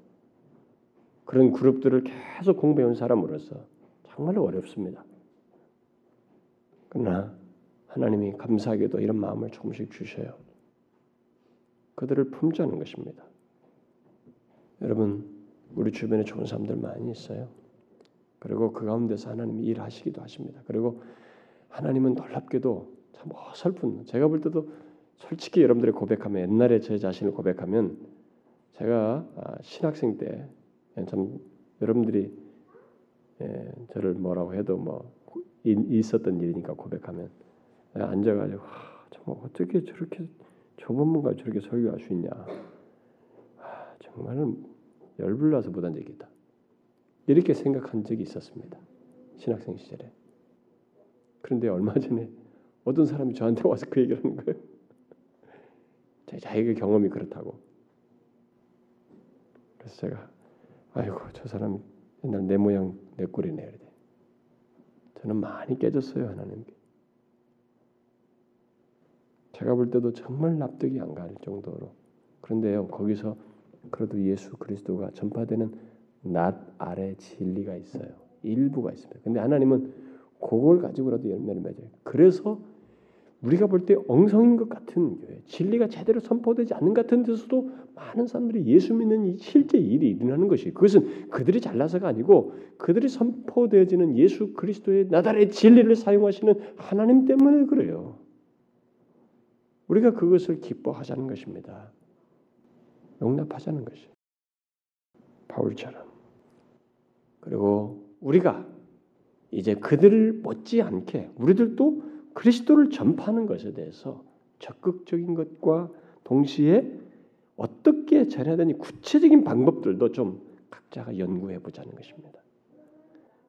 그런 그룹들을 계속 공부해온 사람으로서 정말로 어렵습니다. 그러나 하나님이 감사하게도 이런 마음을 조금씩 주셔요. 그들을 품자는 것입니다. 여러분, 우리 주변에 좋은 사람들 많이 있어요. 그리고 그 가운데서 하나님이 일하시기도 하십니다. 그리고 하나님은 놀랍게도 참 어설픈 제가 볼 때도 솔직히 여러분들이 고백하면 옛날에 제 자신을 고백하면 제가 아, 신학생 때참 예, 여러분들이 예, 저를 뭐라고 해도 뭐 있었던 일이니까 고백하면 예, 앉아가지고 정말 어떻게 저렇게 저번문가 저렇게 설교할 수 있냐. 정말 열불나서 못한 적이 있다. 이렇게 생각한 적이 있었습니다. 신학생 시절에 그런데 얼마 전에 어떤 사람이 저한테 와서 그 얘기를 하는 거예요. 자기가 경험이 그렇다고. 그래서 제가 아이고 저 사람 옛날 내 모양 내 꼴이네 이래. 저는 많이 깨졌어요 하나님께. 제가 볼 때도 정말 납득이 안 갈 정도로 그런데요 거기서 그래도 예수 그리스도가 전파되는 낫 아래 진리가 있어요. 일부가 있습니다. 근데 하나님은 그걸 가지고라도 열매를 맺어요. 그래서 우리가 볼 때 엉성인 것 같은 교회, 진리가 제대로 선포되지 않는 같은 데서도 많은 사람들이 예수 믿는 실제 일이 일어나는 것이 그것은 그들이 잘나서가 아니고 그들이 선포되어지는 예수 그리스도의 나달의 진리를 사용하시는 하나님 때문에 그래요. 우리가 그것을 기뻐하자는 것입니다. 용납하자는 것이 바울처럼 그리고 우리가 이제 그들을 못지않게 우리들도 그리스도를 전파하는 것에 대해서 적극적인 것과 동시에 어떻게 전해야 되니 구체적인 방법들도 좀 각자가 연구해 보자는 것입니다.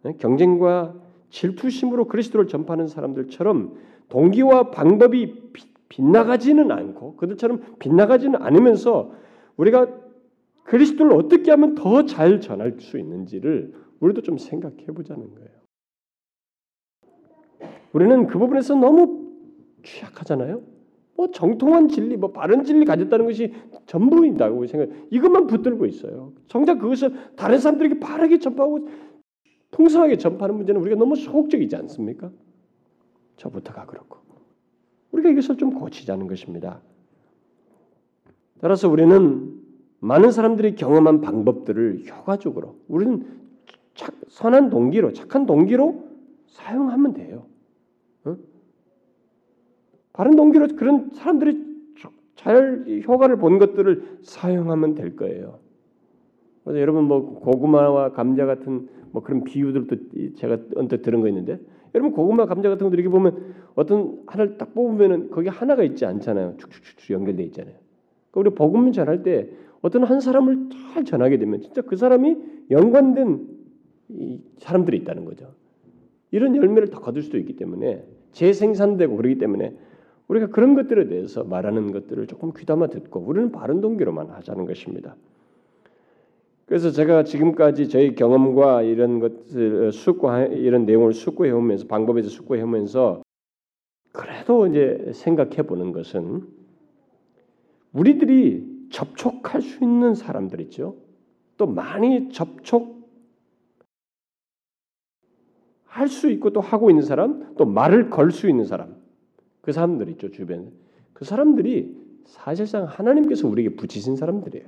네? 경쟁과 질투심으로 그리스도를 전파하는 사람들처럼 동기와 방법이 빗나가지는 않고 그들처럼 빗나가지는 않으면서 우리가 그리스도를 어떻게 하면 더 잘 전할 수 있는지를 우리도 좀 생각해 보자는 거예요. 우리는 그 부분에서 너무 취약하잖아요. 뭐 정통한 진리, 뭐 바른 진리 가졌다는 것이 전부인다고 생각. 이것만 붙들고 있어요. 정작 그것을 다른 사람들에게 바르게 전파하고 풍성하게 전파하는 문제는 우리가 너무 소극적이지 않습니까? 저부터가 그렇고 우리가 이것을 좀 고치자는 것입니다. 따라서 우리는 많은 사람들이 경험한 방법들을 효과적으로 우리는 착, 선한 동기로 착한 동기로 사용하면 돼요. 어? 바른 동기로 그런 사람들이 잘 효과를 본 것들을 사용하면 될 거예요. 그래서 여러분 뭐 고구마와 감자 같은 뭐 그런 비유들도 제가 언뜻 들은 거 있는데 여러분 고구마 감자 같은 것들 이렇게 보면 어떤 하나를 딱 뽑으면은 거기 하나가 있지 않잖아요. 축축축 연결돼 있잖아요. 그러니까 우리 복음 전할 때 어떤 한 사람을 잘 전하게 되면 진짜 그 사람이 연관된 사람들이 있다는 거죠. 이런 열매를 더 거둘 수도 있기 때문에 재생산되고 그러기 때문에 우리가 그런 것들에 대해서 말하는 것들을 조금 귀담아 듣고 우리는 바른 동기로만 하자는 것입니다. 그래서 제가 지금까지 저희 경험과 이런 것을 숙고 이런 내용을 숙고해 오면서 방법에서 숙고해 오면서 그래도 이제 생각해 보는 것은 우리들이 접촉할 수 있는 사람들 있죠. 또 많이 접촉 할 수 있고 또 하고 있는 사람, 또 말을 걸 수 있는 사람, 그 사람들 있죠 주변에. 그 사람들이 사실상 하나님께서 우리에게 붙이신 사람들이에요.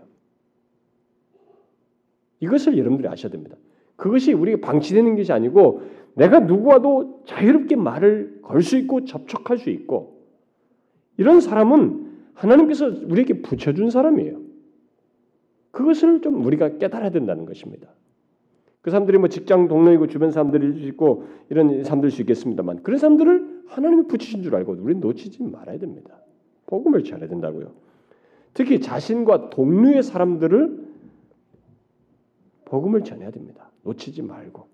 이것을 여러분들이 아셔야 됩니다. 그것이 우리가 방치되는 것이 아니고 내가 누구와도 자유롭게 말을 걸 수 있고 접촉할 수 있고 이런 사람은 하나님께서 우리에게 붙여준 사람이에요. 그것을 좀 우리가 깨달아야 된다는 것입니다. 그 사람들이 뭐 직장 동료이고 주변 사람들일 수 있고 이런 사람들일 수 있겠습니다만 그런 사람들을 하나님이 붙이신 줄 알고 우리는 놓치지 말아야 됩니다. 복음을 전해야 된다고요. 특히 자신과 동료의 사람들을 복음을 전해야 됩니다. 놓치지 말고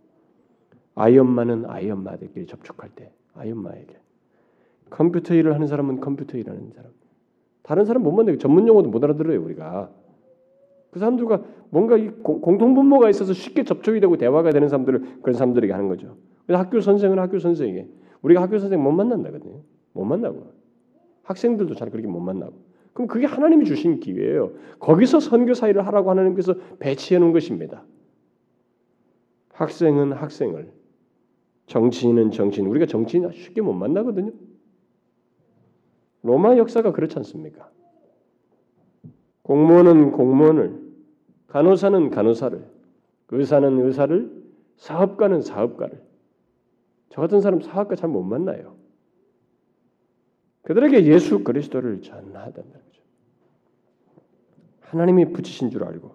아이 엄마는 아이 엄마들끼리 접촉할 때 아이 엄마에게 컴퓨터 일을 하는 사람은 컴퓨터 일하는 사람 다른 사람 못 만나고 전문 용어도 못 알아들어요 우리가 그 사람들과 뭔가 이 공통 분모가 있어서 쉽게 접촉이 되고 대화가 되는 사람들을 그런 사람들에게 하는 거죠. 그래서 학교 선생은 학교 선생에게 우리가 학교 선생 못 만난다거든요. 못 만나고 학생들도 잘 그렇게 못 만나고 그럼 그게 하나님이 주신 기회예요. 거기서 선교 사회를 하라고 하나님께서 배치해 놓은 것입니다. 학생은 학생을, 정치인은 정치인. 우리가 정치인 쉽게 못 만나거든요. 로마 역사가 그렇지 않습니까? 공무원은 공무원을, 간호사는 간호사를, 의사는 의사를, 사업가는 사업가를. 저 같은 사람 사업가 잘못 만나요. 그들에게 예수 그리스도를 전하단 말이죠. 하나님이 붙이신 줄 알고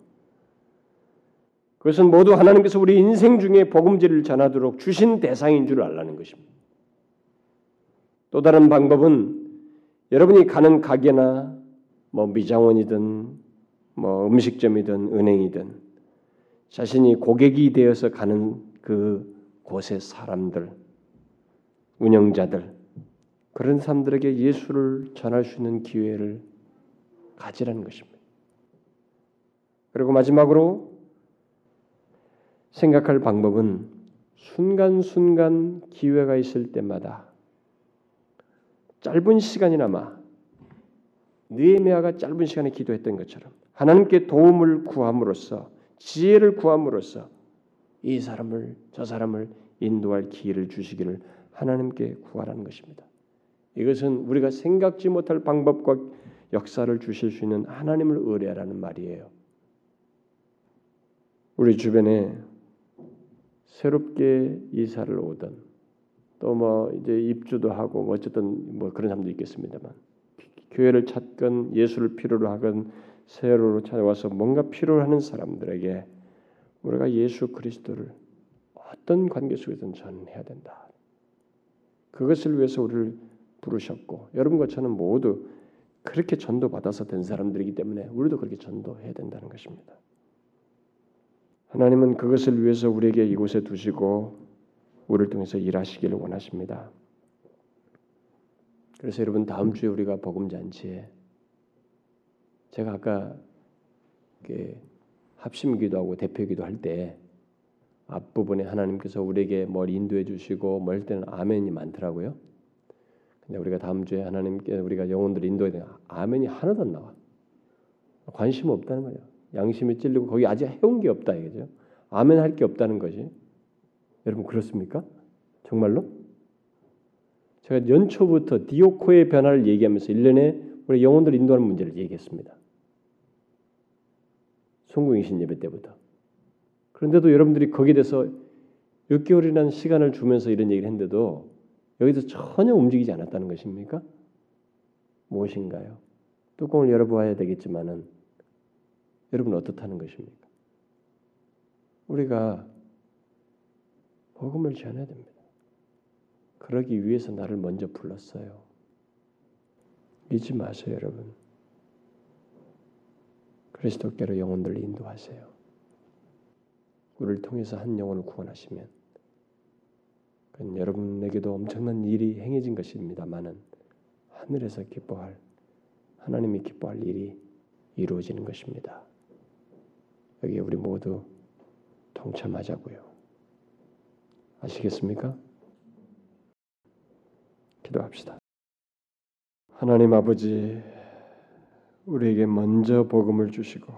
그것은 모두 하나님께서 우리 인생 중에 복음지를 전하도록 주신 대상인 줄 알라는 것입니다. 또 다른 방법은 여러분이 가는 가게나 뭐 미장원이든 뭐 음식점이든 은행이든 자신이 고객이 되어서 가는 그 곳의 사람들, 운영자들 그런 사람들에게 예수를 전할 수 있는 기회를 가지라는 것입니다. 그리고 마지막으로 생각할 방법은 순간순간 기회가 있을 때마다 짧은 시간이나마 느헤미야가 짧은 시간에 기도했던 것처럼 하나님께 도움을 구함으로써 지혜를 구함으로써 이 사람을 저 사람을 인도할 기회를 주시기를 하나님께 구하라는 것입니다. 이것은 우리가 생각지 못할 방법과 역사를 주실 수 있는 하나님을 의뢰하라는 말이에요. 우리 주변에 새롭게 이사를 오던 또 뭐 이제 입주도 하고 뭐 어쨌든 뭐 그런 사람도 있겠습니다만 교회를 찾건 예수를 필요로 하건 새로로 찾아와서 뭔가 필요로 하는 사람들에게 우리가 예수 그리스도를 어떤 관계 속에서는 전해야 된다. 그것을 위해서 우리를 부르셨고 여러분과 저는 모두 그렇게 전도받아서 된 사람들이기 때문에 우리도 그렇게 전도해야 된다는 것입니다. 하나님은 그것을 위해서 우리에게 이곳에 두시고 우리를 통해서 일하시기를 원하십니다. 그래서 여러분 다음 주에 우리가 복음 잔치에 제가 아까 합심 기도 하고 대표 기도 할 때 앞부분에 하나님께서 우리에게 뭘 인도해 주시고 뭘 때는 아멘이 많더라고요. 근데 우리가 다음 주에 하나님께 우리가 영혼들 인도해야 돼. 아멘이 하나도 안 나와. 관심 없다는 거예요. 양심이 찔리고 거기 아직 해온 게 없다 이거죠. 아멘 할 게 없다는 것이. 여러분 그렇습니까? 정말로? 제가 연초부터 디오코의 변화를 얘기하면서 1년에 우리 영혼들 인도하는 문제를 얘기했습니다. 송구잉신 예배 때부터. 그런데도 여러분들이 거기에 대해서 6개월이라는 시간을 주면서 이런 얘기를 했는데도 여기서 전혀 움직이지 않았다는 것입니까? 무엇인가요? 뚜껑을 열어보아야 되겠지만은 여러분 어떻다는 것입니까? 우리가 복음을 전해야 됩니다. 그러기 위해서 나를 먼저 불렀어요. 잊지 마세요, 여러분. 그리스도께로 영혼들을 인도하세요. 우리를 통해서 한 영혼을 구원하시면 그건 여러분에게도 엄청난 일이 행해진 것입니다만은 하늘에서 기뻐할 하나님이 기뻐할 일이 이루어지는 것입니다. 여기 우리 모두 동참하자고요. 아시겠습니까? 기도합시다. 하나님 아버지, 우리에게 먼저 복음을 주시고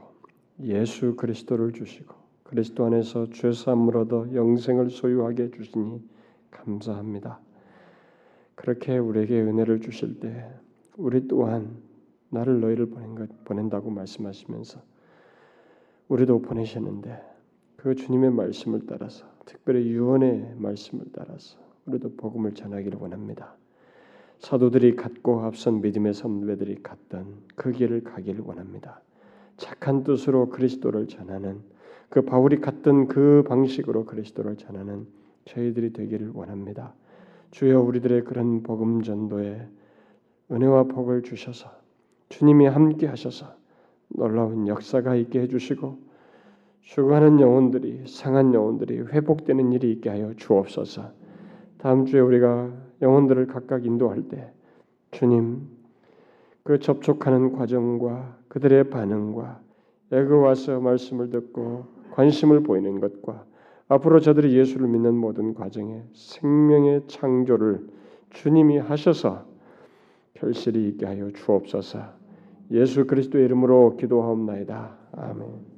예수 그리스도를 주시고 그리스도 안에서 죄 사함을 얻어 영생을 소유하게 주시니 감사합니다. 그렇게 우리에게 은혜를 주실 때 우리 또한 나를 너희를 보낸 것 보낸다고 말씀하시면서 우리도 보내셨는데 그 주님의 말씀을 따라서 특별히 유언의 말씀을 따라서 우리도 복음을 전하기를 원합니다. 사도들이 갔고 앞선 믿음의 선배들이 갔던 그 길을 가기를 원합니다. 착한 뜻으로 그리스도를 전하는 그 바울이 갔던 그 방식으로 그리스도를 전하는 저희들이 되기를 원합니다. 주여 우리들의 그런 복음 전도에 은혜와 복을 주셔서 주님이 함께 하셔서 놀라운 역사가 있게 해주시고 죽어가는 영혼들이 상한 영혼들이 회복되는 일이 있게 하여 주옵소서. 다음 주에 우리가 영혼들을 각각 인도할 때 주님 그 접촉하는 과정과 그들의 반응과 애그 와서 말씀을 듣고 관심을 보이는 것과 앞으로 저들이 예수를 믿는 모든 과정에 생명의 창조를 주님이 하셔서 결실이 있게 하여 주옵소서. 예수 그리스도의 이름으로 기도하옵나이다. 아멘.